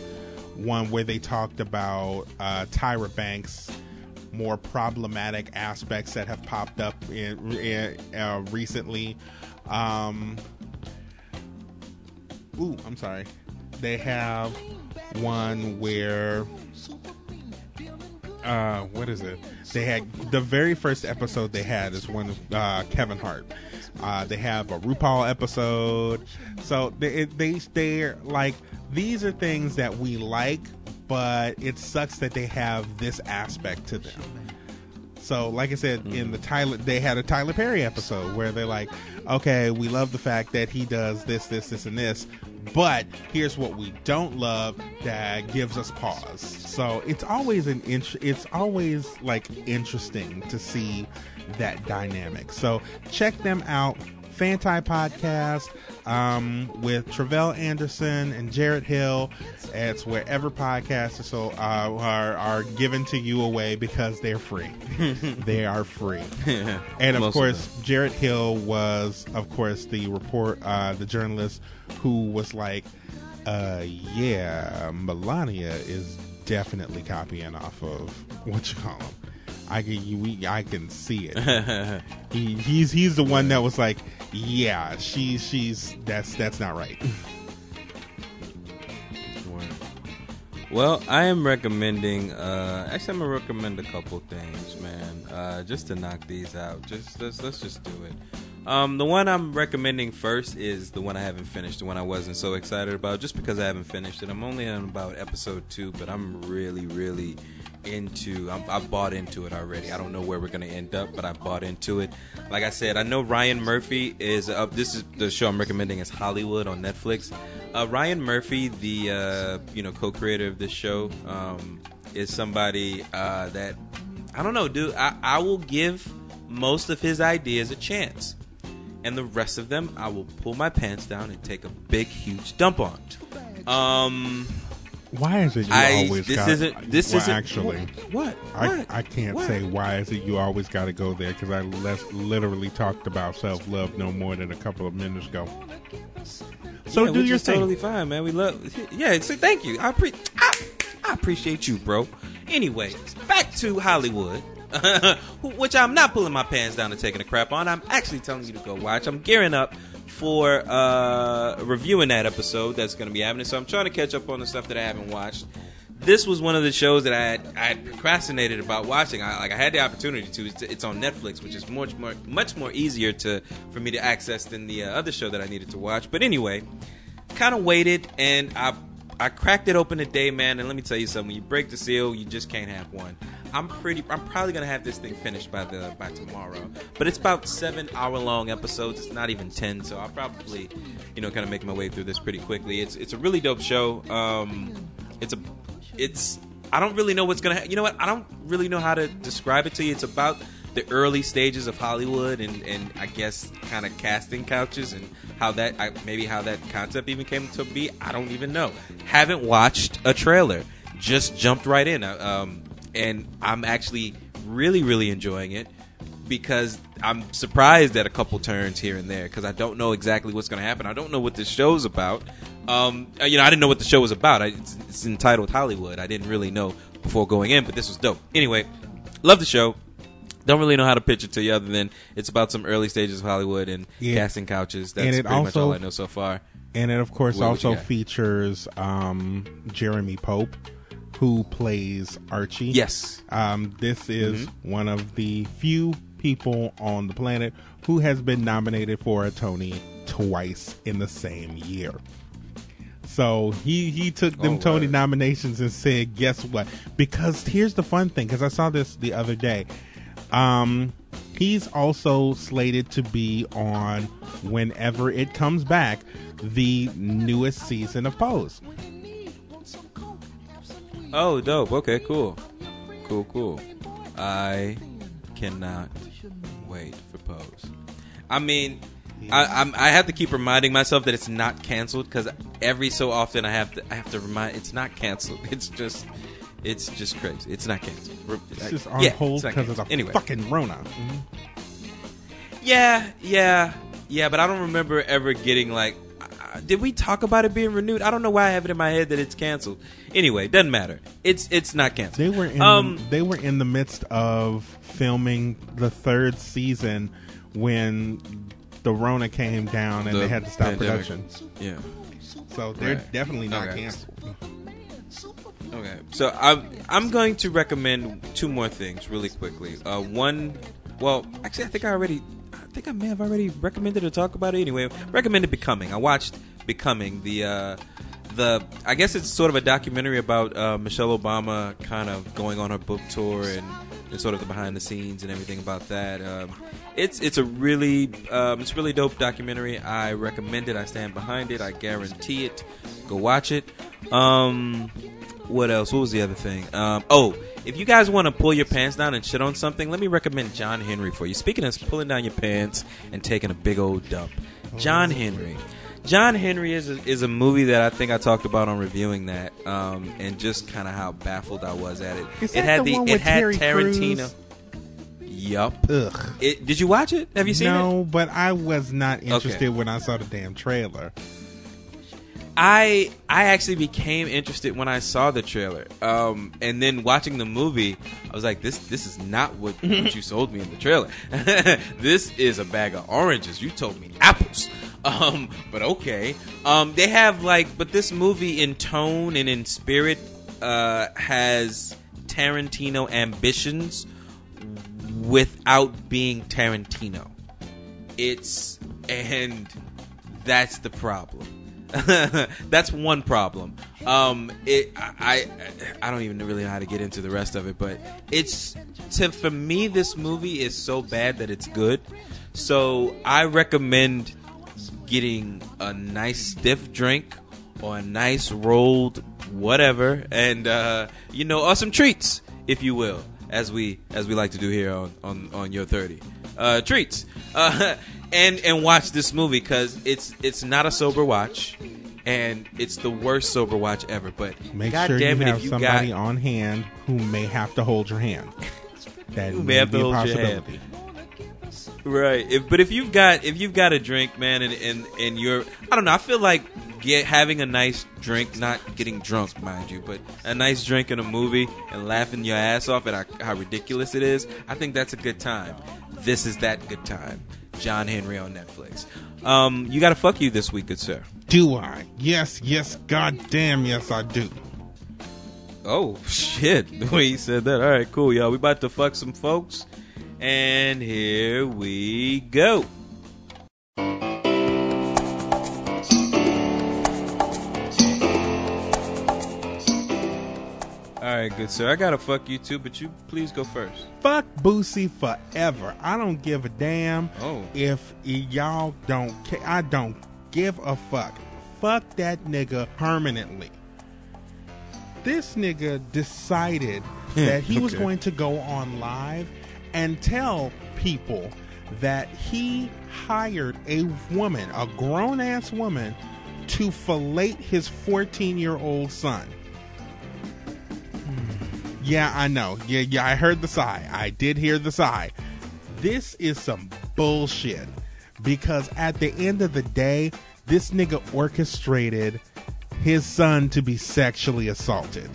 one where they talked about uh, Tyra Banks more problematic aspects that have popped up in, in uh, recently. Um, ooh, I'm sorry. They have one where uh, what is it? They had the very first episode they had is one uh, Kevin Hart. Uh, they have a RuPaul episode, so they they they're like these are things that we like, but it sucks that they have this aspect to them. So, like I said, in the Tyler, they had a Tyler Perry episode where they're like, okay, we love the fact that he does this, this, this, and this, but here's what we don't love that gives us pause. So it's always an int- it's always like interesting to see that dynamic. So check them out. Fanti podcast um, with Tre'vell Anderson and Jarrett Hill. It's wherever podcasts so uh, are are given to you away because they're free. they are free. and of Most of course, Jarrett Hill was, of course, the report, uh, the journalist who was like, uh, "Yeah, Melania is definitely copying off of what you call him." I can, we, I can see it. he, he's he's the one that was like, "Yeah, she, she's that's that's not right." Well, I am recommending. Uh, actually, I'm gonna recommend a couple things, man. Uh, just to knock these out. Just let's let's just do it. Um, the one I'm recommending first is the one I haven't finished, the one I wasn't so excited about, just because I haven't finished it. I'm only on about episode two, but I'm really, really into. I'm, I bought into it already. I don't know where we're gonna end up, but I bought into it. Like I said, I know Ryan Murphy is up. This is the show I'm recommending is Hollywood on Netflix. Uh, Ryan Murphy, the uh, you know co-creator of this show, um, is somebody uh, that I don't know, dude. I, I will give most of his ideas a chance, and the rest of them I will pull my pants down and take a big, huge dump on. Um, Why is it you I- always this got? isn't- this well, isn't- actually. what? I, What? I can't What? say why is it you always got to go there because I les- literally talked about self love no more than a couple of minutes ago. So yeah, do which your is thing. totally fine, man. We love. Yeah, so thank you. I, pre- I, I appreciate you, bro. Anyway, back to Hollywood, which I'm not pulling my pants down and taking a crap on. I'm actually telling you to go watch. I'm gearing up for uh, reviewing that episode that's going to be happening. So I'm trying to catch up on the stuff that I haven't watched. This was one of the shows that I had, I had procrastinated about watching. I like I had the opportunity to. It's, on Netflix, which is much more much more easier to for me to access than the uh, other show that I needed to watch. But anyway, kind of waited and I I cracked it open today, man. And let me tell you something: when you break the seal, you just can't have one. I'm pretty. I'm probably gonna have this thing finished by the by tomorrow. But it's about seven hour long episodes. It's not even ten, so I'll probably, you know, kind of make my way through this pretty quickly. It's it's a really dope show. Um, it's a it's I don't really know what's gonna. Ha- you know what? I don't really know how to describe it to you. It's about the early stages of Hollywood and and I guess kind of casting couches and how that I, maybe how that concept even came to be. I don't even know. Haven't watched a trailer. Just jumped right in. Uh, Um, and I'm actually really really enjoying it because I'm surprised at a couple turns here and there because I don't know exactly what's going to happen. I don't know what this show's about. Um, uh, you know, I didn't know what the show was about. I, it's, it's entitled Hollywood. I didn't really know before going in, but this was dope. Anyway, love the show. Don't really know how to pitch it to you other than it's about some early stages of Hollywood and Yeah. casting couches. That's pretty much all I know so far. And it, of course, what also features um, Jeremy Pope, who plays Archie. Yes. Um, this is Mm-hmm. one of the few people on the planet who has been nominated for a Tony twice in the same year. So he he took them Oh, Tony nominations and said, "Guess what?" Because here's the fun thing. Because I saw this the other day. Um, he's also slated to be on whenever it comes back, the newest season of Pose. Oh, dope. Okay, cool. Cool, cool. I cannot wait for Pose. I mean, I, I'm, I have to keep reminding myself that it's not canceled because every so often I have to I have to remind it's not canceled. It's just it's just crazy. It's not canceled. It's just on yeah, hold because of the canceled. anyway. fucking Rona. Mm-hmm. Yeah, yeah, yeah. But I don't remember ever getting like. Did we talk about it being renewed? I don't know why I have it in my head that it's canceled. Anyway, doesn't matter. It's it's not canceled. They were in Um, they were in the midst of filming the third season when the Rona came down and The they had to stop pandemic. production. Yeah. So they're Right. definitely not Okay. canceled. Okay, so I'm I'm going to recommend two more things really quickly. Uh, one, well, actually, I think I already, I think I may have already recommended or talk about it anyway. Recommended Becoming. I watched Becoming. The uh, the I guess it's sort of a documentary about uh, Michelle Obama kind of going on her book tour and, and sort of the behind the scenes and everything about that. Um, it's it's a really um, it's really dope documentary. I recommend it. I stand behind it. I guarantee it. Go watch it. Um, what else? What was the other thing? Um, oh, if you guys want to pull your pants down and shit on something, let me recommend John Henry for you. Speaking of pulling down your pants and taking a big old dump, John Henry. John Henry is a, is a movie that I think I talked about on reviewing that, um, and just kind of how baffled I was at it. Is it had the one it had Terry Tarantino. Crews? Yup. Ugh. It, did you watch it? Have you seen it? No, but I was not interested Okay. when I saw the damn trailer. I I actually became interested when I saw the trailer, um, and then watching the movie, I was like, "This this is not what, what you sold me in the trailer. this is a bag of oranges. You told me apples." Um, but okay, um, they have like, but this movie in tone and in spirit uh, has Tarantino ambitions without being Tarantino. It's and that's the problem. that's one problem. Um, it I, I I don't even really know how to get into the rest of it, but it's to for me this movie is so bad that it's good. So I recommend getting a nice stiff drink or a nice rolled whatever, and uh, you know, or some treats, if you will, as we as we like to do here on on, on your thirty uh, treats, uh, and and watch this movie because it's it's not a sober watch. And it's the worst sober watch ever. But Make God sure damn you it, have if you somebody got on hand who may have to hold your hand. That Who may may have to hold your hand. Right. If, but if you've got if you've got a drink, man, and and, and you're I don't know, I feel like get having a nice drink, not getting drunk, mind you, but a nice drink in a movie and laughing your ass off at how, how ridiculous it is. I think that's a good time. This is that good time. John Henry on Netflix. Um, you got to fuck you this week, good sir. Do I? Yes, yes, goddamn, yes, I do. Oh shit! The way he said that. All right, cool, y'all. We about to fuck some folks, and here we go. Right, good sir. I gotta fuck you too, but you please go first. Fuck Boosie forever. I don't give a damn Oh. if y'all don't care. I don't give a fuck. Fuck that nigga permanently. This nigga decided that he was going to go on live and tell people that he hired a woman, a grown ass woman, to fillet his 14 year old son. Yeah, I know. Yeah, yeah, I heard the sigh. I did hear the sigh. This is some bullshit. Because at the end of the day, this nigga orchestrated his son to be sexually assaulted.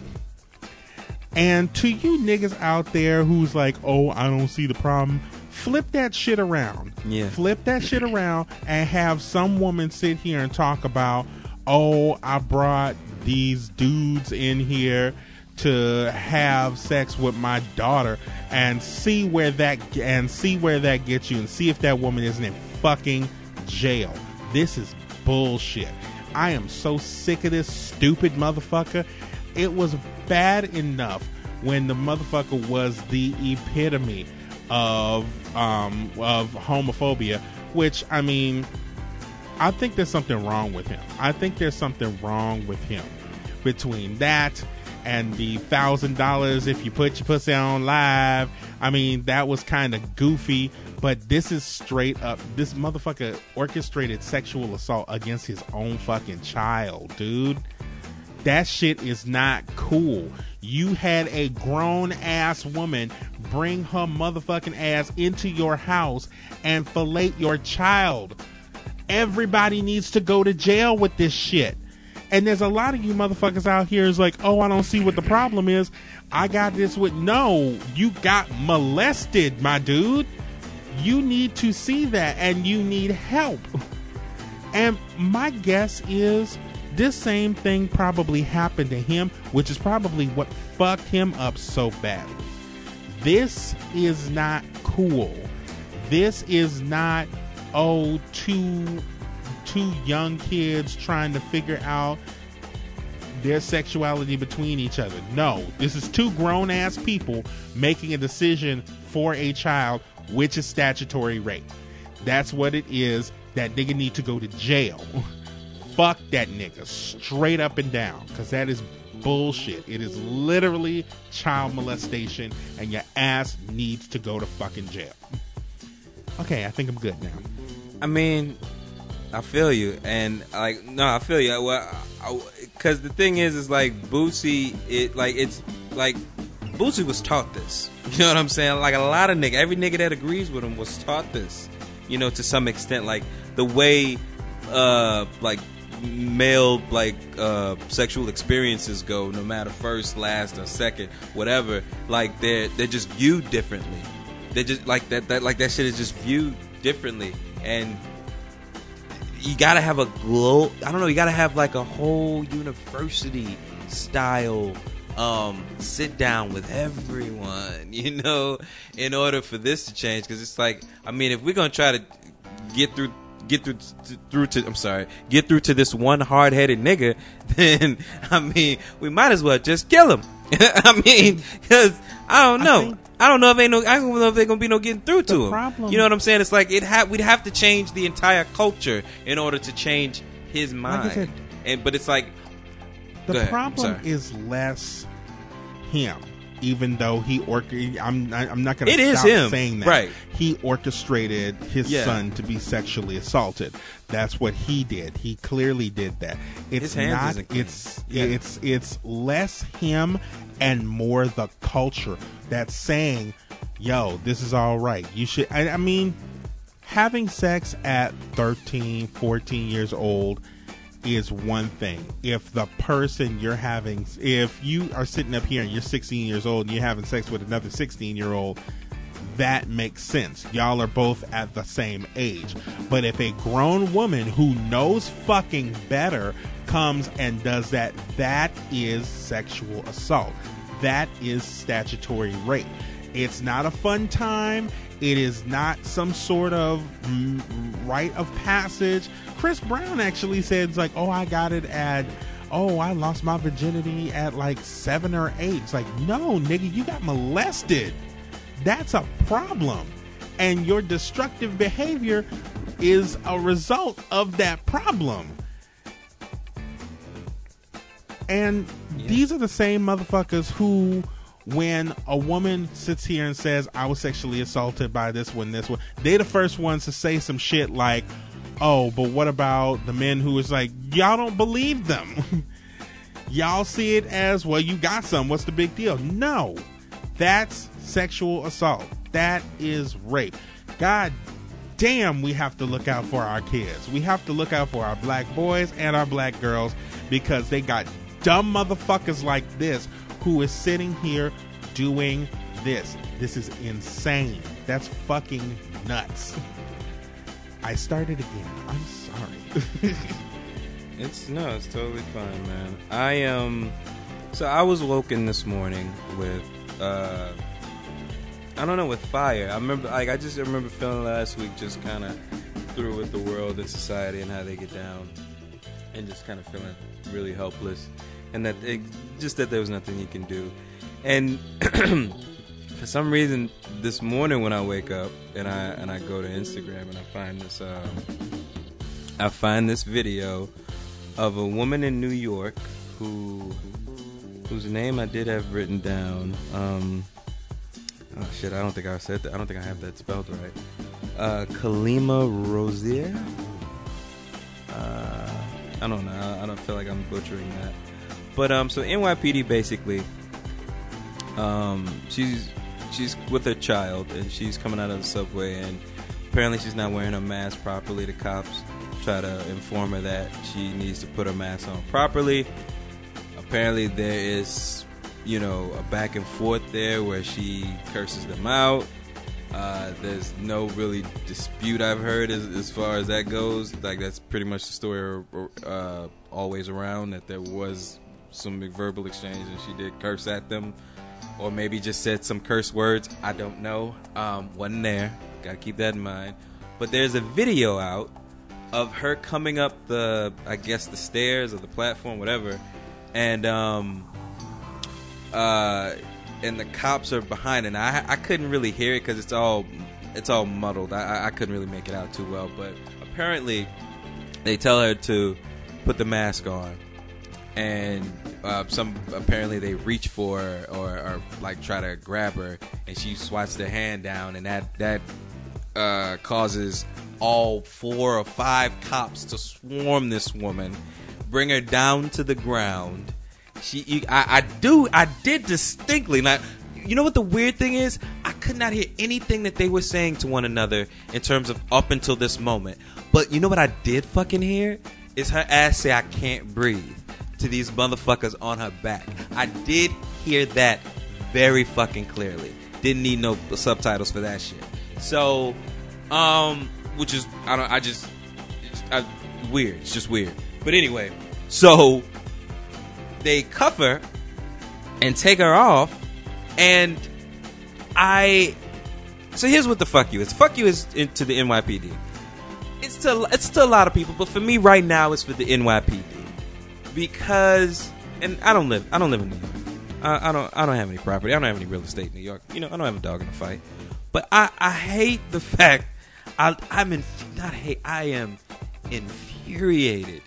And to you niggas out there who's like, oh, I don't see the problem, flip that shit around. Yeah. Flip that shit around and have some woman sit here and talk about, oh, I brought these dudes in here to have sex with my daughter and see where that and see where that gets you and see if that woman isn't in fucking jail. This is bullshit. I am so sick of this stupid motherfucker. It was bad enough when the motherfucker was the epitome of um of homophobia, which I mean I think there's something wrong with him. I think there's something wrong with him between that and the thousand dollars if you put your pussy on live. I mean, that was kind of goofy, but this is straight up. This motherfucker orchestrated sexual assault against his own fucking child, dude. That shit is not cool. You had a grown ass woman bring her motherfucking ass into your house and fillet your child. Everybody needs to go to jail with this shit. And there's a lot of you motherfuckers out here is like, oh, I don't see what the problem is. I got this with no, you got molested, my dude. You need to see that and you need help. And my guess is this same thing probably happened to him, which is probably what fucked him up so badly. This is not cool. This is not oh two two young kids trying to figure out their sexuality between each other. No, this is two grown ass people making a decision for a child, which is statutory rape. That's what it is. That nigga need to go to jail. Fuck that nigga straight up and down because that is bullshit. It is literally child molestation, and your ass needs to go to fucking jail. Okay, I think I'm good now. I mean, I feel you, and like no, I feel you. Well, because the thing is, is like Boosie, it like it's like Boosie was taught this. You know what I'm saying? Like a lot of nigga, every nigga that agrees with him was taught this. You know, to some extent, like the way, uh, like male like uh sexual experiences go no matter first last or second whatever like they're they're just viewed differently they're just like that that like that shit is just viewed differently and you gotta have a glow i don't know you gotta have like a whole university style um sit down with everyone you know in order for this to change because it's like i mean if we're gonna try to get through get through to, through to I'm sorry, get through to this one hard headed nigga, then I mean we might as well just kill him. I mean, because I don't I know. think- I don't know if ain't no. I don't know if they're gonna be no getting through to him. problem- You know what I'm saying? It's like it ha- we'd have to change the entire culture in order to change his mind. said- and but it's like The problem is less him, even though he. I'm I'm not going to is stop him, saying that. right. He orchestrated his Yeah. son to be sexually assaulted. That's what he did. He clearly did that. It's not. It's Yeah. it's it's less him and more the culture that's saying, "Yo, this is all right. You should." I, I mean, having sex at 13, 14 years old is one thing. If the person you're having, if you are sitting up here and you're 16 years old and you're having sex with another 16 year old, that makes sense. Y'all are both at the same age. But if a grown woman who knows fucking better comes and does that, that is sexual assault. That is statutory rape. It's not a fun time. It is not some sort of mm, rite of passage. Chris Brown actually said, it's like, oh, I got it at, oh, I lost my virginity at like seven or eight. It's like, no, nigga, you got molested. That's a problem. And your destructive behavior is a result of that problem. And these are the same motherfuckers who, when a woman sits here and says, I was sexually assaulted by this one, this one, they're the first ones to say some shit like, oh, but what about the men who is like, y'all don't believe them? y'all see it as, well, you got some. What's the big deal? No, that's sexual assault. That is rape. God damn, we have to look out for our kids. We have to look out for our black boys and our black girls because they got dumb motherfuckers like this who is sitting here doing this. This is insane. That's fucking nuts. I started again. I'm sorry. It's no, it's totally fine, man. I um, so I was woken this morning with uh, I don't know, with fire. I remember, like, I just remember feeling last week just kind of through with the world and society and how they get down, and just kind of feeling really helpless, and that it, just that there was nothing you can do, and for some reason this morning when I wake up and I and I go to Instagram and I find this um, I find this video of a woman in New York who whose name I did have written down. Um, oh shit, I don't think I said that. I don't think I have that spelled right. Uh, Kalima Rosier. Uh, I don't know. I- I don't feel like I'm butchering that. But um, so NYPD basically, um, she's she's with her child and she's coming out of the subway and apparently she's not wearing her mask properly. The cops try to inform her that she needs to put her mask on properly. Apparently there is, you know, a back and forth there where she curses them out. Uh, there's no really dispute I've heard as, as far as that goes. Like that's pretty much the story uh, always around that there was some verbal exchange and she did curse at them, or maybe just said some curse words. I don't know. Um, wasn't there. Got to keep that in mind. But there's a video out of her coming up the, I guess the stairs or the platform, whatever, and um, uh, and the cops are behind, and I I couldn't really hear it because it's all it's all muddled. I- I couldn't really make it out too well, but apparently they tell her to put the mask on, and uh, some apparently they reach for her or, or like try to grab her, and she swats their hand down, and that that uh, causes all four or five cops to swarm this woman, bring her down to the ground. She, I, I do, I did distinctly not. You know what the weird thing is? I could not hear anything that they were saying to one another in terms of up until this moment. But you know what I did fucking hear? Is her ass say I can't breathe to these motherfuckers on her back. I did hear that very fucking clearly. Didn't need no subtitles for that shit. So, um, which is I don't I just it's, I, weird. It's just weird. But anyway, so they cuff her and take her off, and I. So here's what the fuck you is. Fuck you is into the NYPD. It's to it's to a lot of people, but for me right now, it's for the NYPD because, and I don't live I don't live in New York. I, I don't I don't have any property. I don't have any real estate in New York. You know, I don't have a dog in the fight. But I I hate the fact I I'm in not hate I am infuriated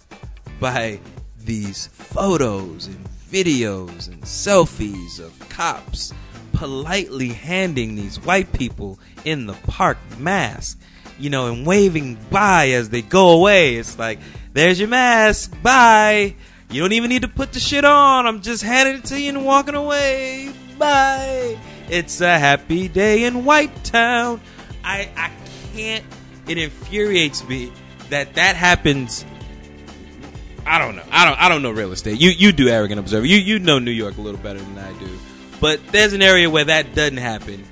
by these photos and videos and selfies of cops politely handing these white people in the park masks, you know, and waving bye as they go away. It's like, there's your mask, bye. You don't even need to put the shit on. I'm just handing it to you and walking away. Bye. It's a happy day in White Town. I I can't. It infuriates me that that happens I don't know. I don't. I don't know real estate. You you do arrogant observer. You you know New York a little better than I do. But there's an area where that doesn't happen,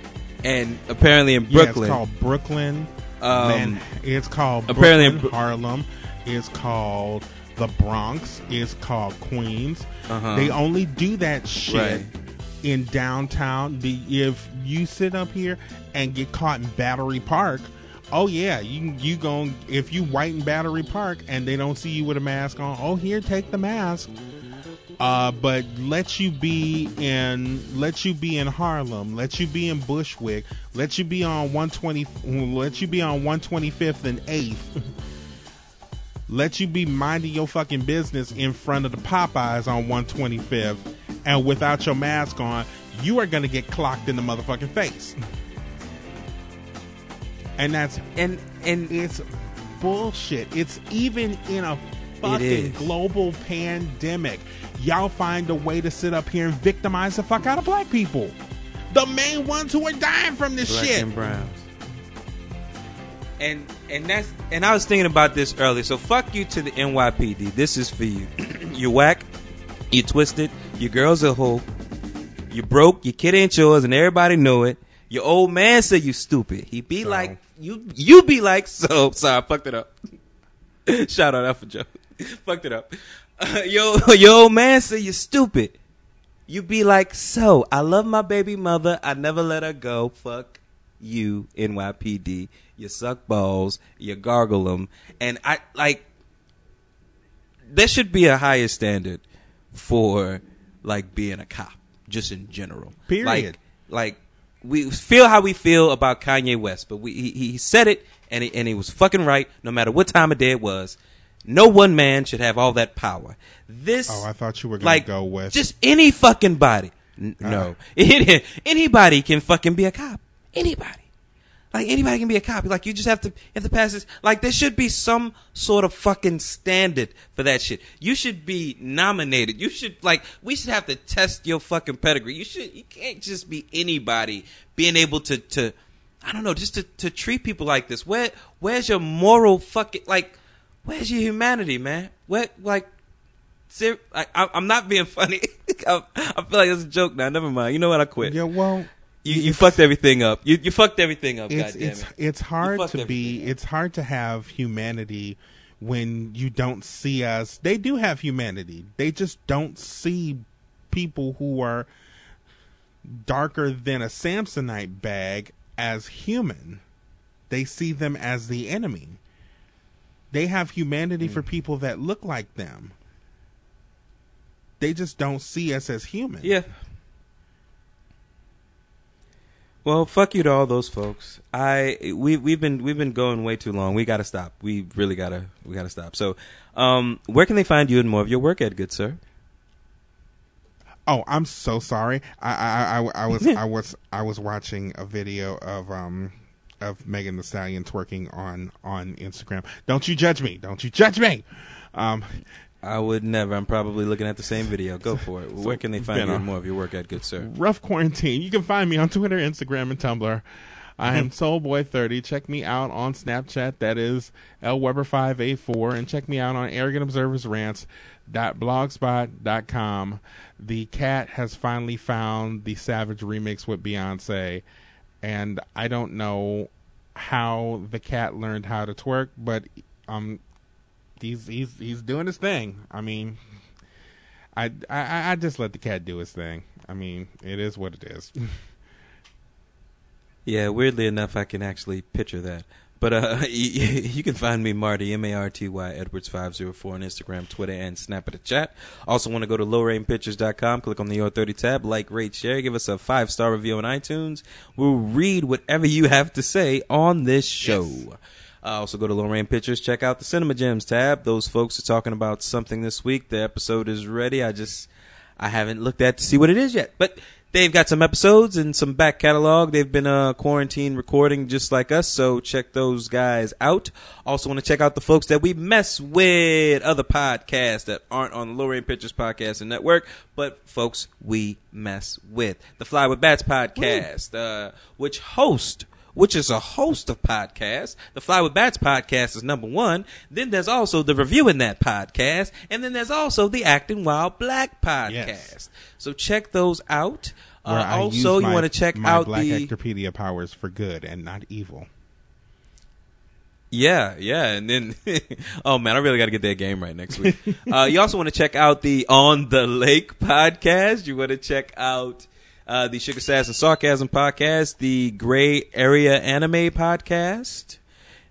and apparently in Yeah, Brooklyn, it's called Brooklyn. Um, Man, it's called apparently Brooklyn, in Bro- Harlem. It's called the Bronx. is called Queens. Uh-huh. They only do that shit Right. in downtown. The, if you sit up here and get caught in Battery Park, oh yeah, you you gon' if you white in Battery Park and they don't see you with a mask on, oh here, take the mask. Uh, but let you be in let you be in Harlem, let you be in Bushwick, let you be on 120 let you be on 125th and 8th. let you be minding your fucking business in front of the Popeyes on 125th and without your mask on, you are going to get clocked in the motherfucking face. And that's and and it's bullshit. It's even in a fucking global pandemic. Y'all find a way to sit up here and victimize the fuck out of black people. The main ones who are dying from this black shit. and browns. And and that's and I was thinking about this earlier. So fuck you to the NYPD. This is for you. you whack. You twisted. Your girl's a hoe. You broke. Your kid ain't yours, and everybody know it. Your old man said you stupid. He be So- like you. You be like so. Sorry, I fucked it up. Shout out Alpha Joe. fucked it up. Uh, yo, your old man said you stupid. You be like, so I love my baby mother. I never let her go. Fuck you, NYPD. You suck balls. You gargle them, and I like. There should be a higher standard for like being a cop, just in general. Period. Like, like we feel how we feel about Kanye West, but we he, he said it, and he, and he was fucking right. No matter what time of day it was, No one man should have all that power. This Oh, I thought you were gonna like go with- just any fucking body. N- uh. no, anybody can fucking be a cop. Anybody. Like anybody can be a cop. Like you just have to have to pass this. Like there should be some sort of fucking standard for that shit. You should be nominated. You should like we should have to test your fucking pedigree. You should you can't just be anybody being able to to I don't know just to to treat people like this. Where where's your moral fucking like where's your humanity, man? Where like ser- I, I'm not being funny. I, I feel like it's a joke now. Never mind. You know what? I quit. Yeah, well, You you fucked everything up. You you fucked everything up. it's it's it. it's hard to be up. it's hard to have humanity when you don't see us. They do have humanity. They just don't see people who are darker than a Samsonite bag as human. They see them as the enemy. They have humanity Hmm. for people that look like them. They just don't see us as human. Yeah. Well, fuck you to all those folks. I we we've been we've been going way too long. We got to stop. We really gotta we gotta stop. So, um, where can they find you and more of your work at, good sir? Oh, I'm so sorry. I I, I, I was I was I was watching a video of um of Megan Thee Stallion twerking on on Instagram. Don't you judge me. Don't you judge me. Um, I would never. I'm probably looking at the same video. Go for it. Where can they find you more of your work at, good sir? rough quarantine. You can find me on Twitter, Instagram, and Tumblr. I am Soulboy30. Check me out on Snapchat. That is lweber584. And check me out on arrogantobserversrants.blogspot.com. The cat has finally found the Savage remix with Beyonce. And I don't know how the cat learned how to twerk, but um, he's he's he's doing his thing. I mean, I, I I just let the cat do his thing. I mean, it is what it is. Yeah, weirdly enough, I can actually picture that. But uh, you, you can find me Marty M A R T Y Edwards five zero four on Instagram, Twitter, and Snap at a chat. Also, want to go to lorrainepictures.com, click on the Your Thirty tab, like, rate, share, give us a five star review on iTunes. We'll read whatever you have to say on this show. Uh, also, go to Lorraine Pictures. Check out the Cinema Gems tab. Those folks are talking about something this week. The episode is ready. I just I haven't looked at to see what it is yet, but they've got some episodes and some back catalog. They've been uh, quarantine recording just like us, so check those guys out. Also, want to check out the folks that we mess with, other podcasts that aren't on the Lorraine Pictures Podcast and Network, but folks we mess with. The Fly with Bats podcast, uh, which host which is a host of podcasts. The Fly with Bats podcast is number one. Then there's also the Reviewing That podcast. And then there's also the Acting Wild Black podcast. Yes. So check those out. Uh, also, use you want to check my out Black the. Actorpedia powers for good and not evil. Yeah, yeah, and then oh man, I really got to get that game right next week. uh, you also want to check out the On the Lake podcast. You want to check out uh, the Sugar Sass and Sarcasm podcast, the Gray Area Anime podcast,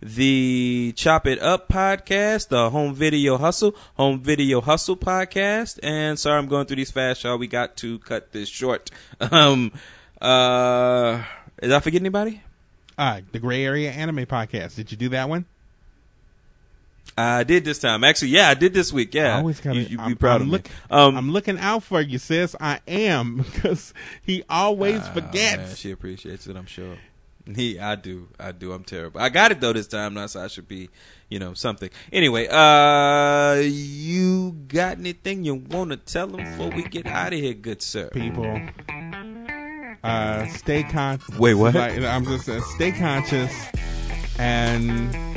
the Chop It Up podcast, the Home Video Hustle, Home Video Hustle podcast, and sorry, I'm going through these fast, y'all. We got to cut this short. Um, uh, did I forget anybody? Ah, the Gray Area Anime Podcast. Did you do that one? I did this time. Actually, yeah, I did this week. Yeah, I always gotta, you, you be I'm, proud I'm of look, me. Um, I'm looking out for you, sis. I am because he always man, forgets. she appreciates it. I'm sure. He, I do, I do. I'm terrible. I got it though this time. Now, so I should be, you know, something. Anyway, uh, you got anything you want to tell them before we get out of here, good sir? People, uh, stay conscious. Wait, what? Like, I'm just uh, stay conscious and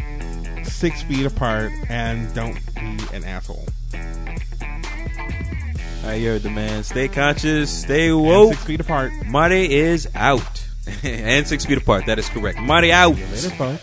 six feet apart, and don't be an asshole. I heard the man. Stay conscious, stay And woke. six feet apart. Marty is out, and six feet apart. That is correct. Marty out. Later, folks.